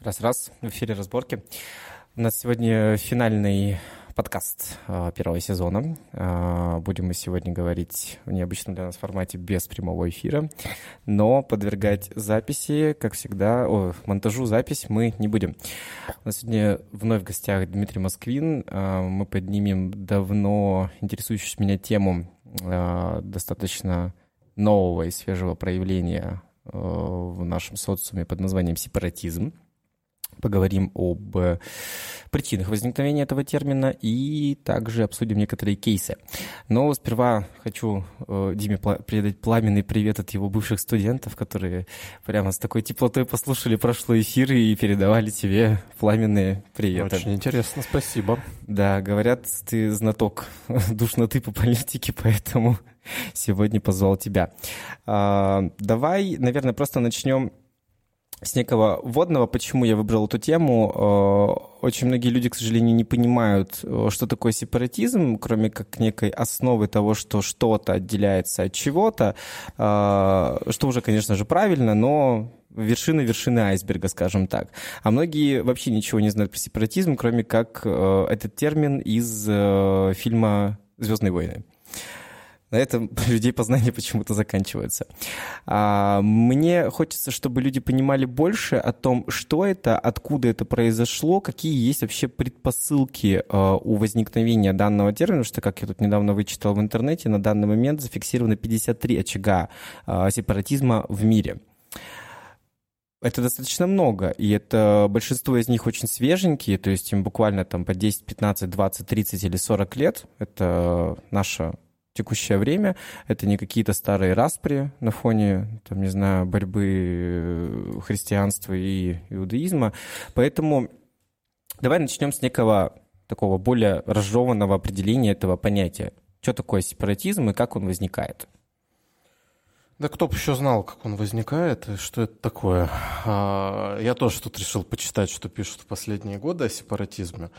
Раз-раз, в эфире разборки. У нас сегодня финальный подкаст э, первого сезона. Э, будем мы сегодня говорить в необычном для нас формате без прямого эфира, но подвергать записи, как всегда, о, монтажу запись мы не будем. У нас сегодня вновь в гостях Дмитрий Москвин. Э, мы поднимем давно интересующую меня тему достаточно нового и свежего проявления в нашем социуме под названием сепаратизм поговорим об э, причинах возникновения этого термина и также обсудим некоторые кейсы. Но сперва хочу э, Диме передать пламенный привет от его бывших студентов, которые прямо с такой теплотой послушали прошлый эфир и передавали тебе пламенные приветы. Очень интересно, спасибо. Да, говорят, ты знаток душноты по политике, поэтому сегодня позвал тебя. А, давай, наверное, просто начнем с некого вводного, почему я выбрал эту тему. Э, очень многие люди, к сожалению, не понимают, э, что такое сепаратизм, кроме как некой основы того, что что-то отделяется от чего-то, что уже, конечно же, правильно, но вершины вершины айсберга, скажем так. А многие вообще ничего не знают про сепаратизм, кроме как этот термин из фильма «Звездные войны». На этом людей познания почему-то заканчивается. А, мне хочется, чтобы люди понимали больше о том, что это, откуда это произошло, какие есть вообще предпосылки а, у возникновения данного термина, что, как я тут недавно вычитал в интернете, на данный момент зафиксировано 53 очага а, сепаратизма в мире. Это достаточно много, и это большинство из них очень свеженькие, то есть им буквально там по 10, 15, 20, 30 или 40 лет. Это наша текущее время. Это не какие-то старые распри на фоне, там, не знаю, борьбы э, христианства и иудаизма. Поэтому давай начнем с некого такого более разжеванного определения этого понятия. Что такое сепаратизм и как он возникает? Да кто бы еще знал, как он возникает и что это такое. А, я тоже тут решил почитать, что пишут в последние годы о сепаратизме.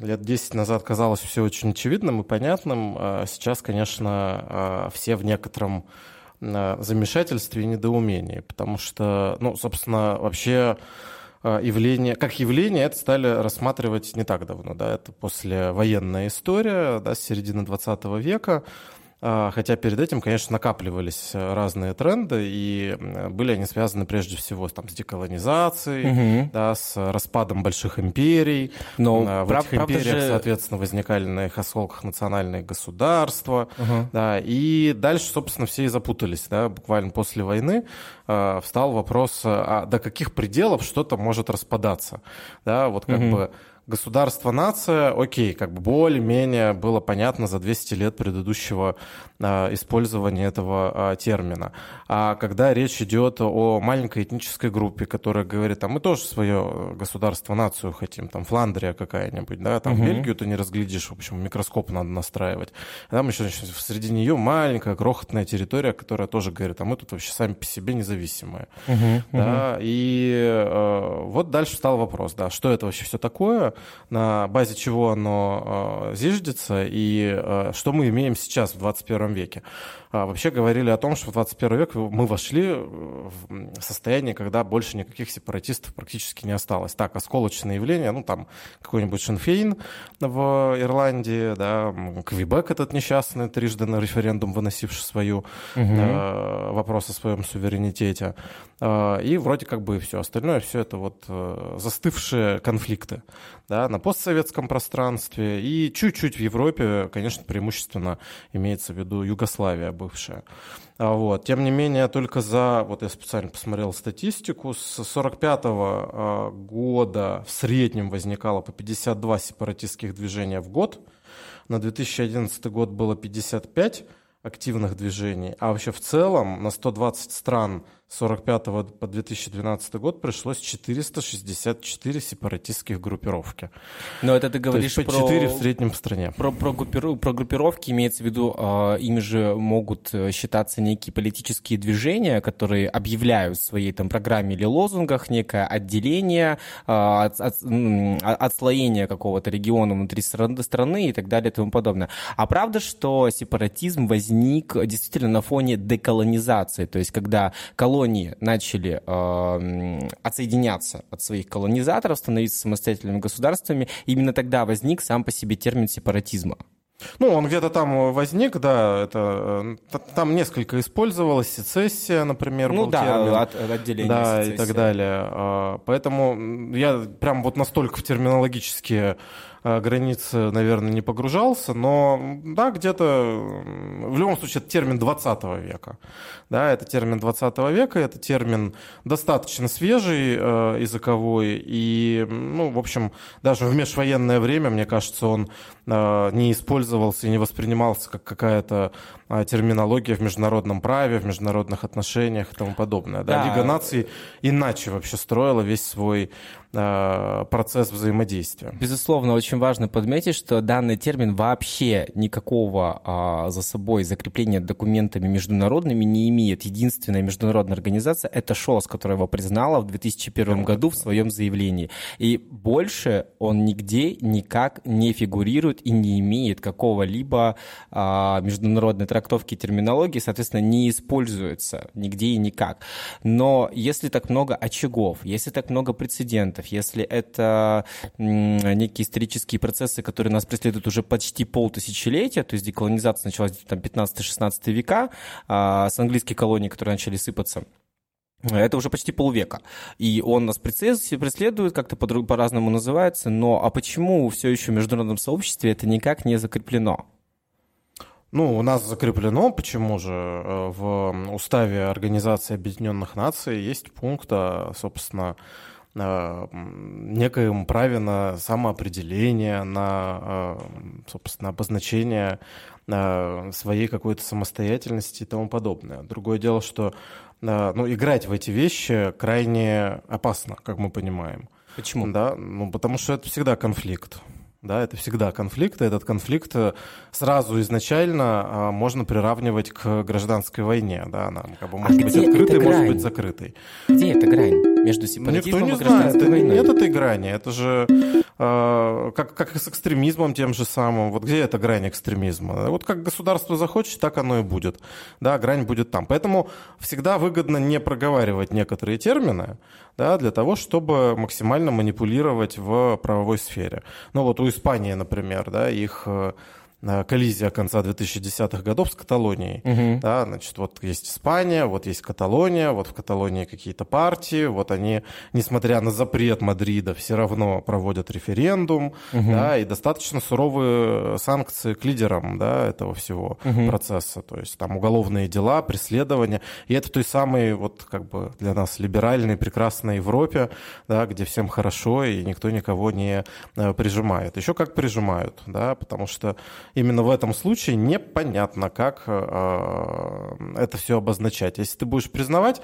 Лет 10 назад казалось все очень очевидным и понятным. А сейчас, конечно, а, все в некотором а, замешательстве и недоумении, потому что, ну, собственно, вообще явление, как явление это стали рассматривать не так давно, да, это после военная история, да, с середины 20 века, хотя перед этим, конечно, накапливались э, разные тренды, и были они связаны прежде всего там, с деколонизацией, угу. да, с распадом больших империй. Но а, в прав, этих империях, же... соответственно, возникали на их осколках национальные государства. Угу. Да, и дальше, собственно, все и запутались. Да, буквально после войны э, встал вопрос, а до каких пределов что-то может распадаться. Да, вот как угу. бы государство-нация, окей, как бы более-менее было понятно за 200 лет предыдущего а, использования этого а, термина. А когда речь идет о маленькой этнической группе, которая говорит, а мы тоже свое государство-нацию хотим, там Фландрия какая-нибудь, да, там угу. Бельгию ты не разглядишь, в общем, микроскоп надо настраивать. А там еще значит, среди нее маленькая крохотная территория, которая тоже говорит, а мы тут вообще сами по себе независимые. Угу, да, угу. И э, вот дальше стал вопрос, да, что это вообще все такое, на базе чего оно э, зиждется и э, что мы имеем сейчас в 21 веке. А, вообще говорили о том, что в 21 век мы вошли в состояние, когда больше никаких сепаратистов практически не осталось. Так, осколочные явления, ну там какой-нибудь Шенфейн в Ирландии, да, Квебек этот несчастный, трижды на референдум выносивший свою угу. э, вопрос о своем суверенитете. Э, и вроде как бы и все. Остальное все это вот э, застывшие конфликты да, на постсоветском пространстве и чуть-чуть в Европе, конечно, преимущественно имеется в виду Югославия бывшая. А вот. Тем не менее, только за, вот я специально посмотрел статистику, с 45 -го года в среднем возникало по 52 сепаратистских движения в год, на 2011 год было 55 активных движений, а вообще в целом на 120 стран – 45 по 2012 год пришлось 464 сепаратистских группировки. Но это ты говоришь То есть по 4 в среднем в стране. Про, про, группиру, про группировки имеется в виду, э, ими же могут э, считаться некие политические движения, которые объявляют в своей там программе или лозунгах некое отделение, э, от, от, отслоение какого-то региона внутри страны и так далее и тому подобное. А правда, что сепаратизм возник действительно на фоне деколонизации, то есть когда колония колонии начали э, отсоединяться от своих колонизаторов, становиться самостоятельными государствами, именно тогда возник сам по себе термин сепаратизма. Ну, он где-то там возник, да, это э, там несколько использовалось, сецессия, например, ну, был да, термин. От, отделение да, сецессия. и так далее. А, поэтому я прям вот настолько в терминологические Э, границы, наверное, не погружался, но да, где-то в любом случае это термин 20 века. Да, это термин 20 века, это термин достаточно свежий э, языковой, и, ну, в общем, даже в межвоенное время, мне кажется, он э, не использовался и не воспринимался как какая-то терминология в международном праве, в международных отношениях и тому подобное. Да? Да. Лига наций иначе вообще строила весь свой Э, процесс взаимодействия. Безусловно, очень важно подметить, что данный термин вообще никакого а, за собой закрепления документами международными не имеет. Единственная международная организация — это ШОС, которая его признала в 2001 году в своем заявлении. И больше он нигде никак не фигурирует и не имеет какого-либо а, международной трактовки терминологии, соответственно, не используется нигде и никак. Но если так много очагов, если так много прецедентов. Если это некие исторические процессы, которые нас преследуют уже почти полтысячелетия, то есть деколонизация началась там 15-16 века, а с английских колоний, которые начали сыпаться, это уже почти полвека. И он нас преследует, как-то по-разному называется. Но а почему все еще в международном сообществе это никак не закреплено? Ну, у нас закреплено, почему же э, в уставе Организации Объединенных Наций есть пункт, а, собственно, некоем праве на самоопределение, на, собственно, обозначение своей какой-то самостоятельности и тому подобное. Другое дело, что ну, играть в эти вещи крайне опасно, как мы понимаем. Почему? Да, ну, потому что это всегда конфликт. Да, это всегда конфликт, и этот конфликт э, сразу изначально а, можно приравнивать к гражданской войне. Да, она как бы, может а быть открытой, может быть закрытой. Где эта грань между сепаратизмом Никто не и гражданской знает. войной? Нет этой грани. Это же э, как, как с экстремизмом тем же самым. Вот где эта грань экстремизма? Вот как государство захочет, так оно и будет. Да, грань будет там. Поэтому всегда выгодно не проговаривать некоторые термины, да, для того, чтобы максимально манипулировать в правовой сфере. Ну вот у Испании, например, да, их э, коллизия конца 2010-х годов с Каталонией. Угу. Да, значит, вот есть Испания, вот есть Каталония, вот в Каталонии какие-то партии, вот они, несмотря на запрет Мадрида, все равно проводят референдум, угу. да, и достаточно суровые санкции к лидерам, да, этого всего угу. процесса, то есть там уголовные дела, преследования, и это той самой, вот как бы для нас либеральной, прекрасной Европе, да, где всем хорошо и никто никого не э, прижимает. Еще как прижимают, да, потому что именно в этом случае непонятно, как э, это все обозначать. Если ты будешь признавать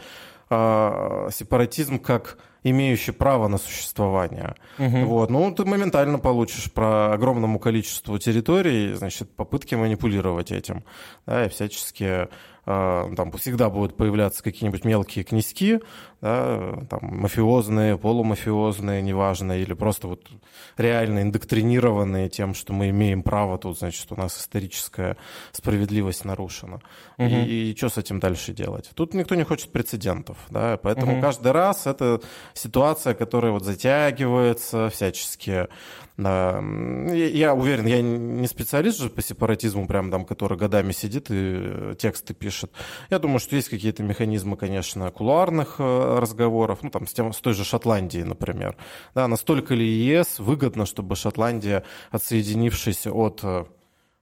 э, сепаратизм как имеющий право на существование. Угу. Вот. Ну, ты моментально получишь про огромному количеству территорий, значит, попытки манипулировать этим, да, и всячески там всегда будут появляться какие-нибудь мелкие князьки, да, там, мафиозные, полумафиозные, неважно, или просто вот реально индоктринированные тем, что мы имеем право тут, значит, у нас историческая справедливость нарушена. Угу. И, и что с этим дальше делать? Тут никто не хочет прецедентов, да, поэтому угу. каждый раз это ситуация, которая вот затягивается всячески, я уверен, я не специалист же по сепаратизму, прям там, который годами сидит и э, тексты пишет. Я думаю, что есть какие-то механизмы, конечно, кулуарных э, разговоров, ну, там, с, тем, с той же Шотландией, например. Да, настолько ли ЕС выгодно, чтобы Шотландия, отсоединившись от э,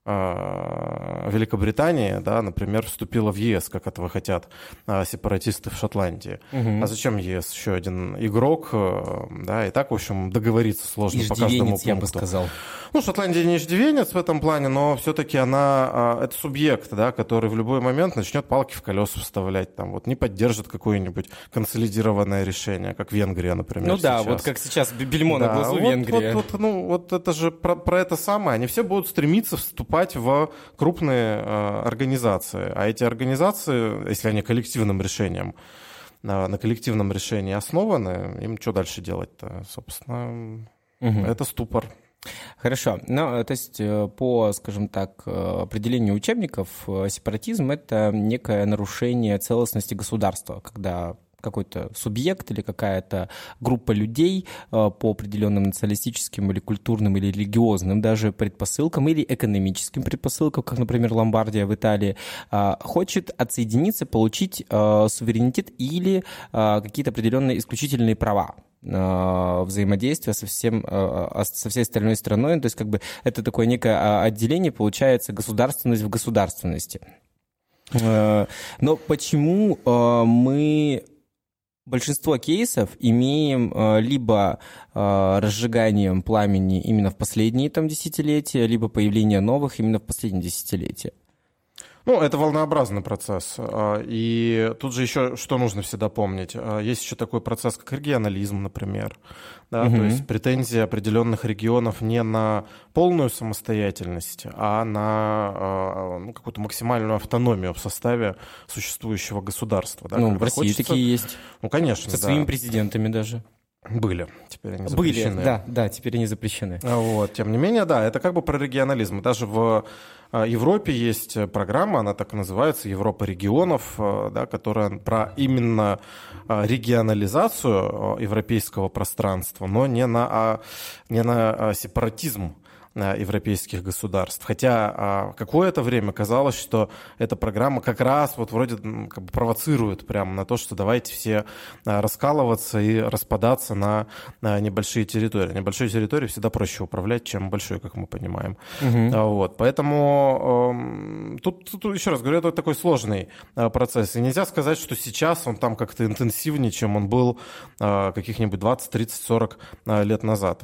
Великобритания, да, например, вступила в ЕС, как этого хотят а, сепаратисты в Шотландии. Угу. А зачем ЕС? Еще один игрок, э, да, и так, в общем, договориться сложно по каждому пункту. я бы сказал. Ну, Шотландия не иждивенец в этом плане, но все-таки она, а, это субъект, да, который в любой момент начнет палки в колеса вставлять, там, вот, не поддержит какое-нибудь консолидированное решение, как Венгрия, например, Ну да, вот как сейчас бельмо да, на глазу вот, Венгрия. Вот, вот, ну, вот это же про, про это самое, они все будут стремиться вступать вступать в крупные э, организации. А эти организации, если они коллективным решением, на, на коллективном решении основаны, им что дальше делать-то? Собственно, угу. это ступор. Хорошо. Ну, то есть по, скажем так, определению учебников, сепаратизм – это некое нарушение целостности государства, когда какой-то субъект или какая-то группа людей э, по определенным националистическим или культурным или религиозным даже предпосылкам или экономическим предпосылкам, как, например, Ломбардия в Италии, э, хочет отсоединиться, получить э, суверенитет или какие-то определенные исключительные права взаимодействия со, всем, со всей остальной страной. То есть как бы это такое некое отделение, получается, государственность в государственности. Но почему мы большинство кейсов имеем э, либо э, разжиганием пламени именно в последние там десятилетия, либо появление новых именно в последние десятилетия. Ну, это волнообразный процесс. А, и тут же еще что нужно всегда помнить. А, есть еще такой процесс, как регионализм, например. Да, угу. То есть претензии определенных регионов не на полную самостоятельность, а на а, ну, какую-то максимальную автономию в составе существующего государства. Да, ну, в России хочется... такие есть. Ну, конечно, Со да. своими президентами даже. Были, теперь они запрещены. Были, да, да, теперь они запрещены. Вот, тем не менее, да, это как бы про регионализм. Даже в Европе есть программа, она так и называется, Европа регионов, а, да, которая про именно а, регионализацию европейского пространства, но не на, не на сепаратизм. Э, европейских государств. Хотя а, какое-то время казалось, что эта программа как раз вот вроде как бы провоцирует прямо на то, что давайте все а, раскалываться и распадаться на, на небольшие территории. Небольшие территории всегда проще управлять, чем большой, как мы понимаем. Угу. Вот, поэтому тут, тут, еще раз говорю, это такой сложный процесс. И нельзя сказать, что сейчас он там как-то интенсивнее, чем он был каких-нибудь 20, 30, 40 лет назад.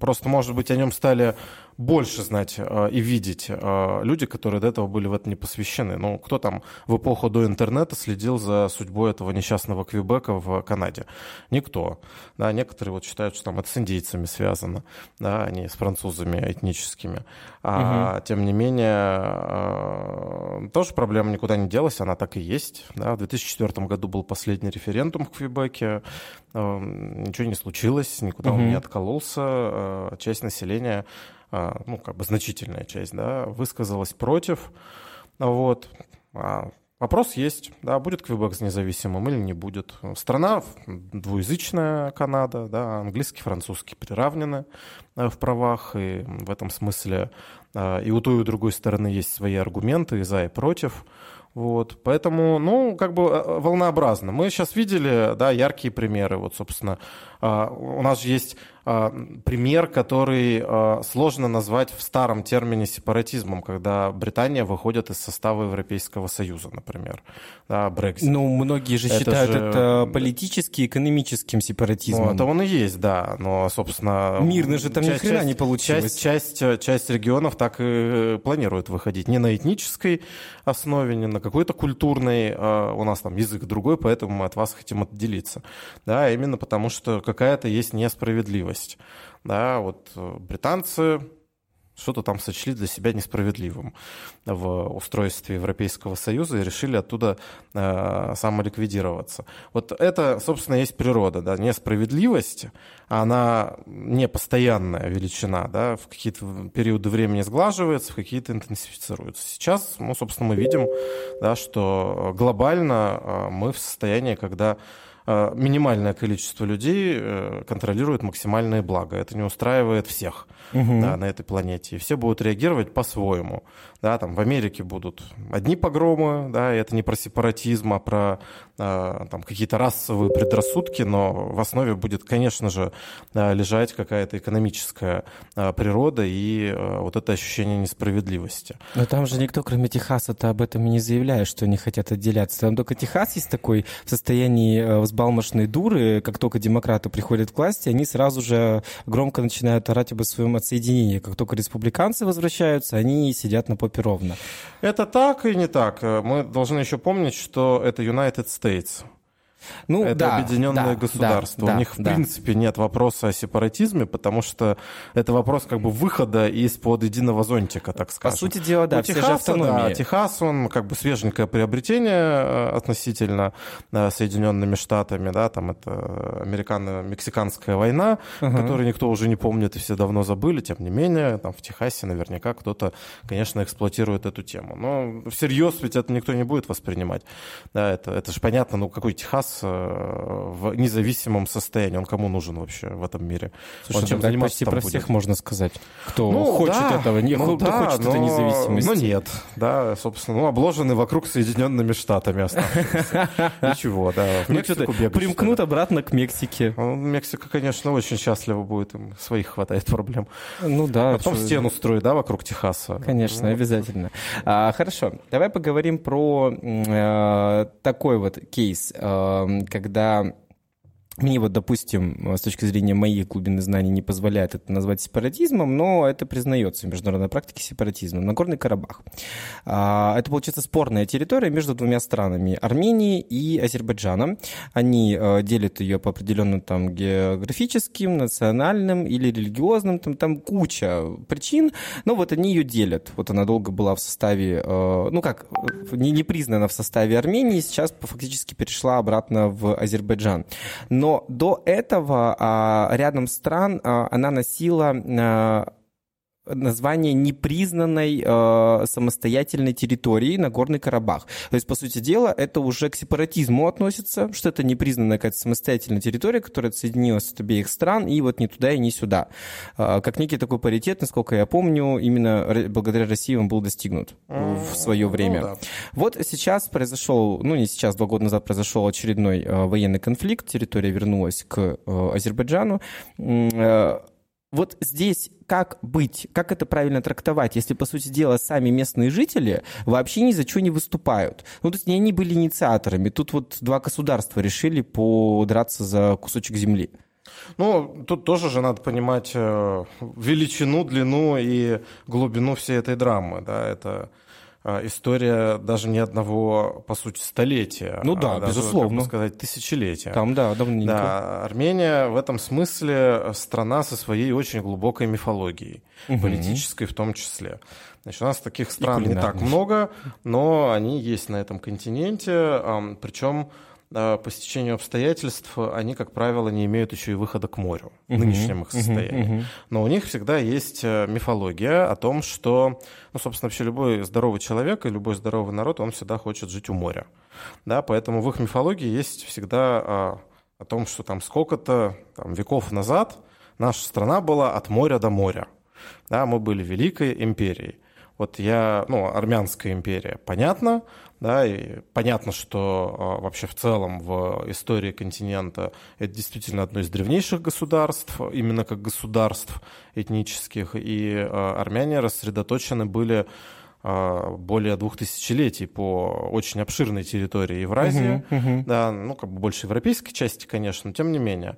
Просто, может быть, о нем стали больше знать э, и видеть э, люди, которые до этого были в это не посвящены. Ну, кто там в эпоху до интернета следил за судьбой этого несчастного Квебека в Канаде? Никто. Да, некоторые вот считают, что там это с индейцами связано, да, а не с французами этническими. А, угу. Тем не менее, э, тоже проблема никуда не делась, она так и есть. Да. В 2004 году был последний референдум в Квебеке, ничего не случилось, никуда угу. он не откололся, часть населения ну, как бы значительная часть, да, высказалась против. Вот. А вопрос есть, да, будет Квебек независимым или не будет. Страна двуязычная, Канада, да, английский, французский приравнены э, в правах, и в этом смысле э, и у той, и у другой стороны есть свои аргументы и за, и против. Вот, поэтому, ну, как бы э, волнообразно. Мы сейчас видели, да, яркие примеры. Вот, собственно, у нас же есть а, пример, который а, сложно назвать в старом термине сепаратизмом, когда Британия выходит из состава Европейского Союза, например. Да, Brexit. Ну, многие же это считают же... это политически экономическим сепаратизмом. Ну, это он и есть, да. Но, собственно... Мирно же там часть, ни хрена не получилось. Часть, часть, часть регионов так и планирует выходить. Не на этнической основе, не на какой-то культурной. А у нас там язык другой, поэтому мы от вас хотим отделиться. Да, именно потому что какая-то есть несправедливость справедливость. Да, вот э, британцы что-то там сочли для себя несправедливым в устройстве Европейского Союза и решили оттуда э, самоликвидироваться. Вот это, собственно, есть природа, да, несправедливость, она не постоянная величина, да, в какие-то периоды времени сглаживается, в какие-то интенсифицируется. Сейчас, ну, собственно, мы видим, да, что глобально э, мы в состоянии, когда минимальное количество людей э, контролирует максимальное благо. Это не устраивает всех угу. да, на этой планете. И все будут реагировать по-своему. Да, там в Америке будут одни погромы, да, и это не про сепаратизм, а про э, там, какие-то расовые предрассудки, но в основе будет, конечно же, лежать какая-то экономическая природа и вот это ощущение несправедливости. Но там же никто, кроме Техаса-то об этом и не заявляет, что они хотят отделяться. Там только Техас есть такой в состоянии взбалмошные дуры, как только демократы приходят к власти, они сразу же громко начинают орать об своем отсоединении. Как только республиканцы возвращаются, они сидят на попе ровно. Это так и не так. Мы должны еще помнить, что это United States. Ну, это да, объединенное да, государство. Да, У них, в принципе, нет вопроса о сепаратизме, потому что это вопрос как бы выхода из-под единого зонтика, так скажем. По сути дела, да, У Техаса, да, Техас, он как бы свеженькое приобретение э, относительно э, Соединенными Штатами, да, там это американо-мексиканская война, uh-huh. которую никто уже не помнит и все давно забыли, тем не менее, там в Техасе наверняка кто-то, конечно, эксплуатирует эту тему. Но всерьез ведь это никто не будет воспринимать. Да, это, это же понятно, ну какой Техас э, в независимом состоянии, он кому нужен вообще в этом мире? Слушай, он чем заниматься почти про будет? всех можно сказать, кто ну, хочет да, этого, не, ну, кто да, хочет но, этой независимости. Ну нет, да, собственно, ну обложены вокруг Соединенными Штатами оставшиеся. Ничего, да. Ну, примкнут обратно к Мексике. Ну, Мексика, конечно, очень счастлива будет, им своих хватает проблем. Ну да. Потом стену строить, да, вокруг Техаса. Конечно, обязательно. А, хорошо, давай поговорим про э, такой вот кейс, э, когда мне вот, допустим, с точки зрения моих глубины знаний не позволяет это назвать сепаратизмом, но это признается в международной практике сепаратизмом. Нагорный Карабах. А, это, получается, спорная территория между двумя странами, Арменией и Азербайджаном. Они э, делят ее по определенным там географическим, национальным или религиозным, там, там куча причин, но вот они ее делят. Вот она долго была в составе, э, ну как, не, не признана в составе Армении, сейчас фактически перешла обратно в Азербайджан. Но до этого а, рядом стран а, она носила а, название непризнанной э, самостоятельной территории Нагорный Карабах. То есть, по сути дела, это уже к сепаратизму относится, что это непризнанная какая-то самостоятельная территория, которая отсоединилась от обеих стран, и вот ни туда и ни сюда. Э, как некий такой паритет, насколько я помню, именно благодаря России он был достигнут в свое время. Ну, да. Вот сейчас произошел, ну не сейчас, два года назад произошел очередной э, военный конфликт, территория вернулась к э, Азербайджану. Э, вот здесь как быть, как это правильно трактовать, если, по сути дела, сами местные жители вообще ни за что не выступают? Ну, то есть не они были инициаторами, тут вот два государства решили подраться за кусочек земли. Ну, тут тоже же надо понимать э, величину, длину и глубину всей этой драмы, да, это история даже не одного, по сути, столетия. Ну да, а даже, безусловно. Как бы сказать, тысячелетия. Там, да, давненько. Да, Армения в этом смысле страна со своей очень глубокой мифологией, угу. политической в том числе. Значит, у нас таких стран не так много, но они есть на этом континенте, причем по стечению обстоятельств они, как правило, не имеют еще и выхода к морю в нынешнем их состоянии. Но у них всегда есть э, мифология о том, что, ну, собственно, вообще любой здоровый человек и любой здоровый народ, он всегда хочет жить у моря. Да, поэтому в их мифологии есть всегда а, о том, что там сколько-то там, веков назад наша страна была от моря до моря. Да, мы были великой империей. Вот я, ну, армянская империя, понятно, да, и понятно, что а, вообще в целом в истории континента это действительно одно из древнейших государств, именно как государств этнических, и а, армяне рассредоточены были а, более двух тысячелетий по очень обширной территории Евразии, uh-huh, uh-huh. да, ну, как бы больше европейской части, конечно, но тем не менее.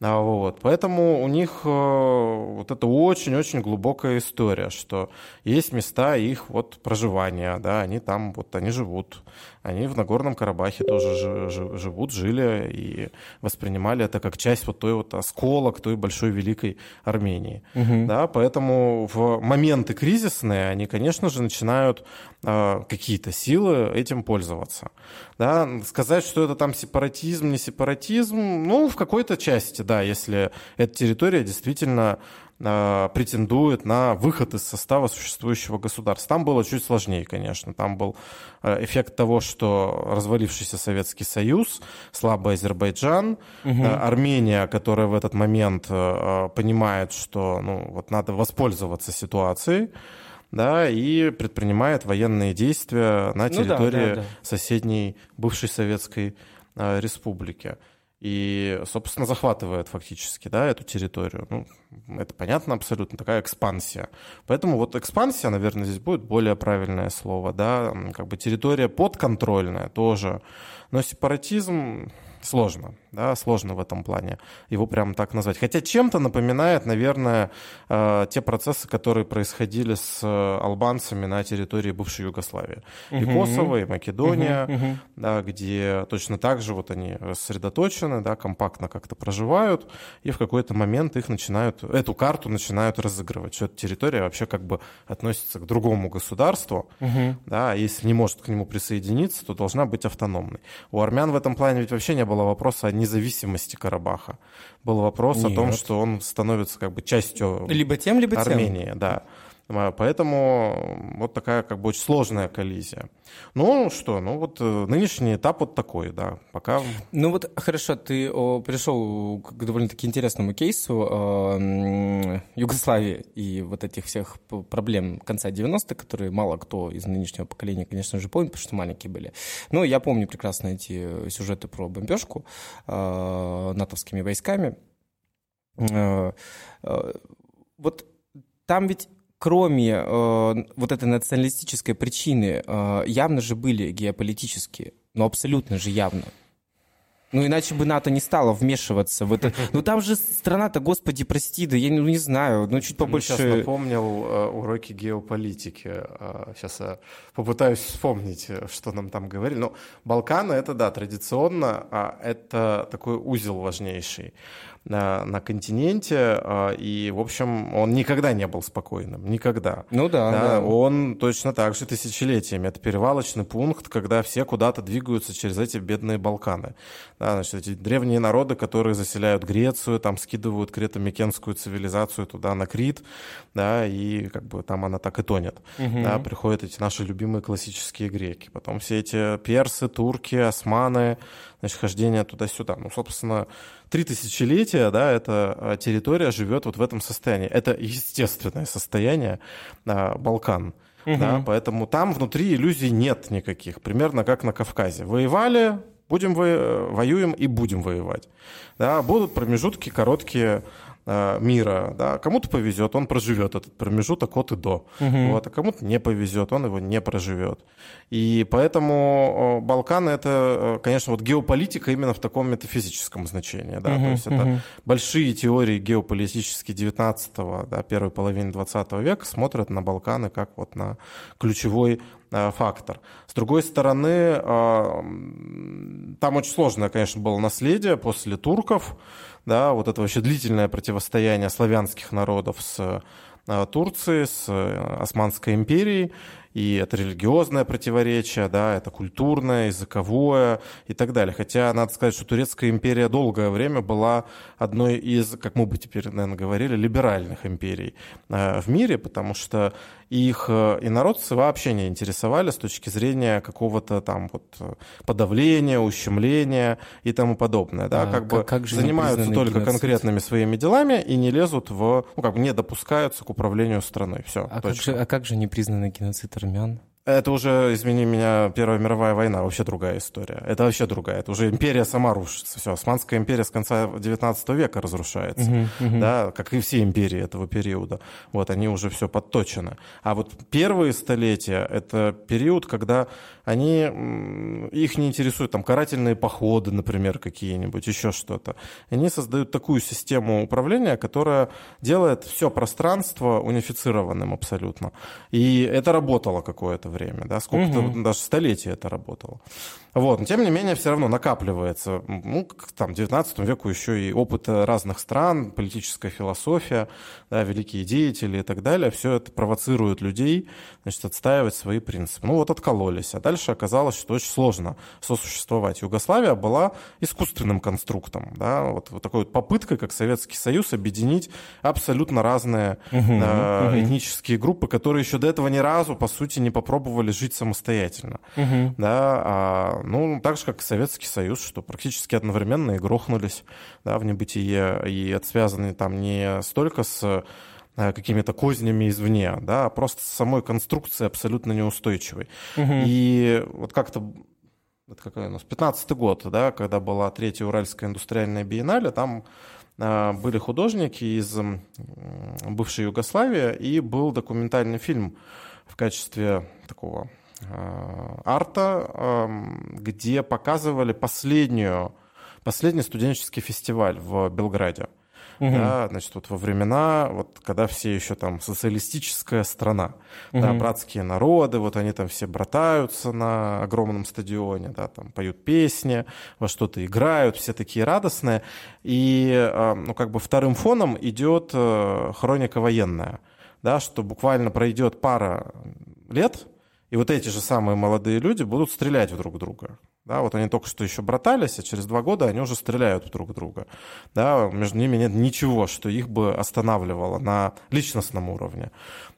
А вот. Поэтому у них э, вот это очень-очень глубокая история, что есть места их вот проживания, да, они там вот, они живут. Они в Нагорном Карабахе тоже живут, жили и воспринимали это как часть вот той вот осколок той большой великой Армении. Угу. Да, поэтому в моменты кризисные они, конечно же, начинают э, какие-то силы этим пользоваться. Да, сказать, что это там сепаратизм, не сепаратизм, ну, в какой-то части, да, если эта территория действительно претендует на выход из состава существующего государства. Там было чуть сложнее, конечно. Там был э, эффект того, что развалившийся Советский Союз, слабый Азербайджан, угу. Армения, которая в этот момент понимает, что ну, вот надо воспользоваться ситуацией, да, и предпринимает военные действия на территории ну, да, да, да. соседней бывшей Советской Республики и, собственно, захватывает фактически да, эту территорию. Ну, это понятно абсолютно, такая экспансия. Поэтому вот экспансия, наверное, здесь будет более правильное слово, да, как бы территория подконтрольная тоже. Но сепаратизм сложно, да, сложно в этом плане его прямо так назвать. Хотя чем-то напоминает, наверное, э, те процессы, которые происходили с э, албанцами на территории бывшей Югославии. Uh-huh. И Косово, и Македония. Да, где точно так же вот они рассредоточены, да, компактно как-то проживают, и в какой-то момент их начинают, эту карту начинают разыгрывать, что эта территория вообще как бы относится к другому государству, да, если не может к нему присоединиться, то должна быть автономной. У армян в этом плане ведь вообще не было вопроса о независимости Карабаха. Был вопрос Нет. о том, что он становится как бы частью либо тем, либо Армении, тем. да. А, поэтому вот такая как бы очень сложная коллизия. Ну что, ну вот э, нынешний этап вот такой, да, пока... Ну вот хорошо, ты о, пришел к довольно-таки интересному кейсу э, Югославии и вот этих всех проблем конца 90-х, которые мало кто из нынешнего поколения, конечно же, помнит, потому что маленькие были. Но я помню прекрасно эти сюжеты про бомбежку э, натовскими войсками. Э, э, вот там ведь кроме э, вот этой националистической причины, э, явно же были геополитические, ну абсолютно же явно. Ну, иначе бы НАТО не стало вмешиваться в это. Ну, там же страна-то, господи, прости, да я ну, не знаю, ну, чуть побольше... Я сейчас напомнил э, уроки геополитики. Э, сейчас я попытаюсь вспомнить, э, что нам там говорили. Ну, Балканы — это, да, традиционно, а это такой узел важнейший на, континенте, а, и, в общем, он никогда не был спокойным, никогда. Ну да, да, да. Он точно так же тысячелетиями. Это перевалочный пункт, когда все куда-то двигаются через эти бедные Балканы. Да, значит, эти древние народы, которые заселяют Грецию, там скидывают крето-микенскую цивилизацию туда на Крит, да, и как бы там она так и тонет. Угу. Да, приходят эти наши любимые классические греки. Потом все эти персы, турки, османы, значит, хождение туда-сюда. Ну, собственно, три тысячелетия, да, эта а, территория живет вот в этом состоянии. Это естественное состояние а, Балкан. Угу. Да, поэтому там внутри иллюзий нет никаких. Примерно как на Кавказе. Воевали, будем во... воюем и будем воевать. Да, будут промежутки короткие мира. Да? Кому-то повезет, он проживет этот промежуток от и до. Угу. Вот, а кому-то не повезет, он его не проживет. И поэтому Балканы это, э, конечно, вот геополитика именно в таком метафизическом значении. Да? Угу, То есть угу. это большие теории геополитические 19-го, да, первой половины 20 века смотрят на Балканы как вот на ключевой э, фактор. С другой стороны, там очень сложное, конечно, было наследие после турков, да, вот это вообще длительное противостояние славянских народов с э, Турцией, с э, Османской империей, и это религиозное противоречие, да, это культурное, языковое и так далее. Хотя надо сказать, что Турецкая империя долгое время была одной из, как мы бы теперь, наверное, говорили, либеральных империй э, в мире, потому что их э, инородцы вообще не интересовали с точки зрения какого-то там вот подавления, ущемления и тому подобное. Да, а, как, как бы как занимаются только геноцид? конкретными своими делами и не лезут в, ну, как бы не допускаются к управлению страной. Все, а, как же, а как же непризнанный геноцид армян? Это уже, извини меня, Первая мировая война, вообще другая история. Это вообще другая. Это уже империя сама рушится. Все, Османская империя с конца 19 века разрушается. Uh-huh, uh-huh. Да, как и все империи этого периода. Вот, они уже все подточены. А вот первые столетия — это период, когда они, их не интересуют там карательные походы, например, какие-нибудь, еще что-то. Они создают такую систему управления, которая делает все пространство унифицированным абсолютно. И это работало какое-то время, да, сколько-то, угу. даже столетия это работало. Вот, но тем не менее все равно накапливается, ну, там, 19 веку еще и опыт разных стран, политическая философия, да, великие деятели и так далее, все это провоцирует людей, значит, отстаивать свои принципы. Ну, вот откололись, а дальше оказалось, что очень сложно сосуществовать. Югославия была искусственным конструктом, да, вот, вот такой вот попыткой, как Советский Союз, объединить абсолютно разные угу, э, угу. этнические группы, которые еще до этого ни разу, по сути, не попробовали жить самостоятельно, угу. да, а ну, так же, как и Советский Союз, что практически одновременно и грохнулись да, в небытие, и это связано там не столько с какими-то кознями извне, да, а просто самой конструкцией абсолютно неустойчивой. Угу. И вот как-то это какой у нас, 15 год, да, когда была третья Уральская индустриальная биеннале, там были художники из бывшей Югославии, и был документальный фильм в качестве такого арта, где показывали последнюю, последний студенческий фестиваль в Белграде. Угу. Да, значит, вот во времена, вот когда все еще там социалистическая страна, угу. да, братские народы, вот они там все братаются на огромном стадионе, да, там поют песни, во что-то играют, все такие радостные. И, а, ну, как бы вторым фоном идет э, хроника военная, да, что буквально пройдет пара лет, и вот эти же самые молодые люди будут стрелять в друг друга. Да, вот они только что еще братались, а через два года они уже стреляют друг друга. Да, между ними нет ничего, что их бы останавливало на личностном уровне.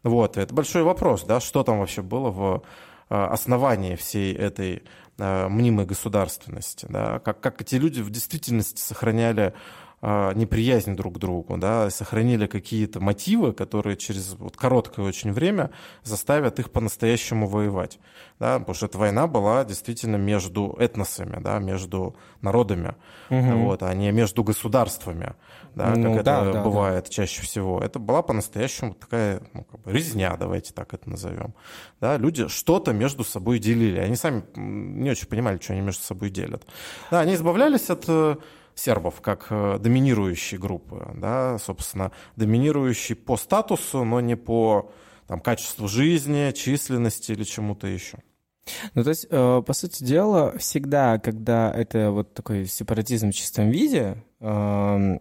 Вот, это большой вопрос, да, что там вообще было в э, основании всей этой э, мнимой государственности, да, как, как эти люди в действительности сохраняли неприязнь друг к другу, да, сохранили какие-то мотивы, которые через вот короткое очень время заставят их по-настоящему воевать, да, потому что эта война была действительно между этносами, да, между народами, угу. вот, а не между государствами, да, ну, как да, это да, бывает да. чаще всего. Это была по-настоящему такая ну, как бы резня, давайте так это назовем, да, люди что-то между собой делили, они сами не очень понимали, что они между собой делят, да, они избавлялись от э, сербов как э, доминирующей группы, да, собственно, доминирующей по статусу, но не по там, качеству жизни, численности или чему-то еще. Ну, то есть, э, по сути дела, всегда, когда это вот такой сепаратизм в чистом виде, эм,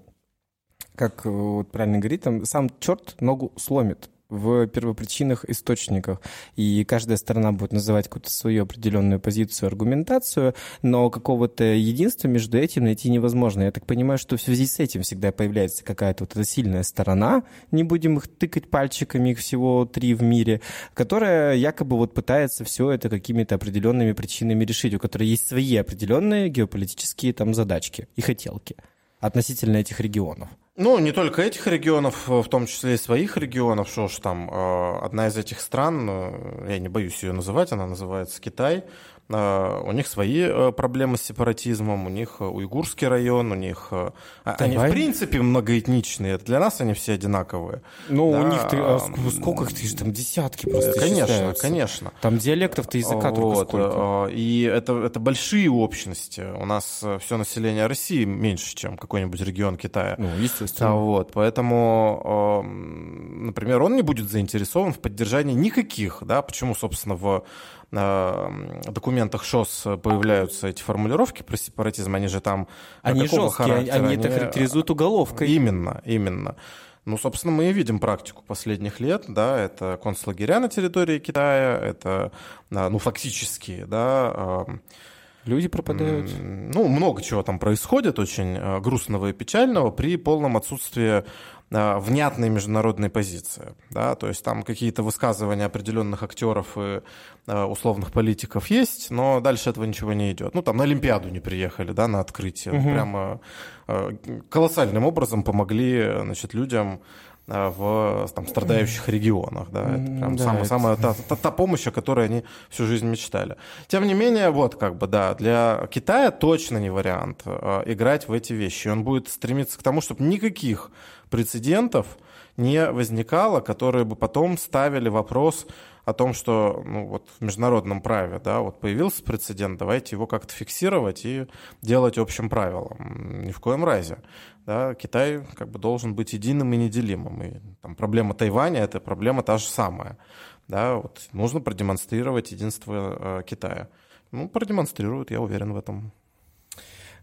как вот правильно говорит, там сам черт ногу сломит в первопричинах, источниках. И каждая сторона будет называть какую-то свою определенную позицию, аргументацию, но какого-то единства между этим найти невозможно. Я так понимаю, что в связи с этим всегда появляется какая-то вот эта сильная сторона, не будем их тыкать пальчиками, их всего три в мире, которая якобы вот пытается все это какими-то определенными причинами решить, у которой есть свои определенные геополитические там задачки и хотелки относительно этих регионов. Ну, не только этих регионов, в том числе и своих регионов, что ж там, э, одна из этих стран, э, я не боюсь ее называть, она называется Китай, у них свои э, проблемы с сепаратизмом, у них э, уйгурский район, у них... Э, а, Давай. Они, в принципе, многоэтничные. Для нас они все одинаковые. Ну, да. у них ты, а сколько их? Ты же там десятки просто Конечно, считаются. конечно. Там диалектов-то языка вот. только сколько. И это, это большие общности. У нас все население России меньше, чем какой-нибудь регион Китая. Ну, естественно. Вот. Поэтому, например, он не будет заинтересован в поддержании никаких, да, почему, собственно, в документах ШОС появляются эти формулировки про сепаратизм, они же там они жесткие, характера? они, они это характеризуют уголовкой. Именно, именно. Ну, собственно, мы и видим практику последних лет, да, это концлагеря на территории Китая, это, а, ну, фактически, да, Люди пропадают. Ну, много чего там происходит, очень а, грустного и печального, при полном отсутствии а, внятной международной позиции. Да? То есть там какие-то высказывания определенных актеров и а, условных политиков есть, но дальше этого ничего не идет. Ну, там на Олимпиаду не приехали, да, на открытие. Угу. Прямо колоссальным образом помогли значит, людям в там, страдающих регионах. Да? Это прям да, самая, это... самая та, та, та помощь, о которой они всю жизнь мечтали. Тем не менее, вот как бы, да, для Китая точно не вариант играть в эти вещи. Он будет стремиться к тому, чтобы никаких прецедентов не возникало, которые бы потом ставили вопрос о том, что ну, вот в международном праве да, вот появился прецедент, давайте его как-то фиксировать и делать общим правилом. Ни в коем разе. Да, Китай как бы должен быть единым и неделимым. И там, проблема Тайваня – это проблема та же самая. Да, вот, нужно продемонстрировать единство э, Китая. Ну, продемонстрируют, я уверен в этом.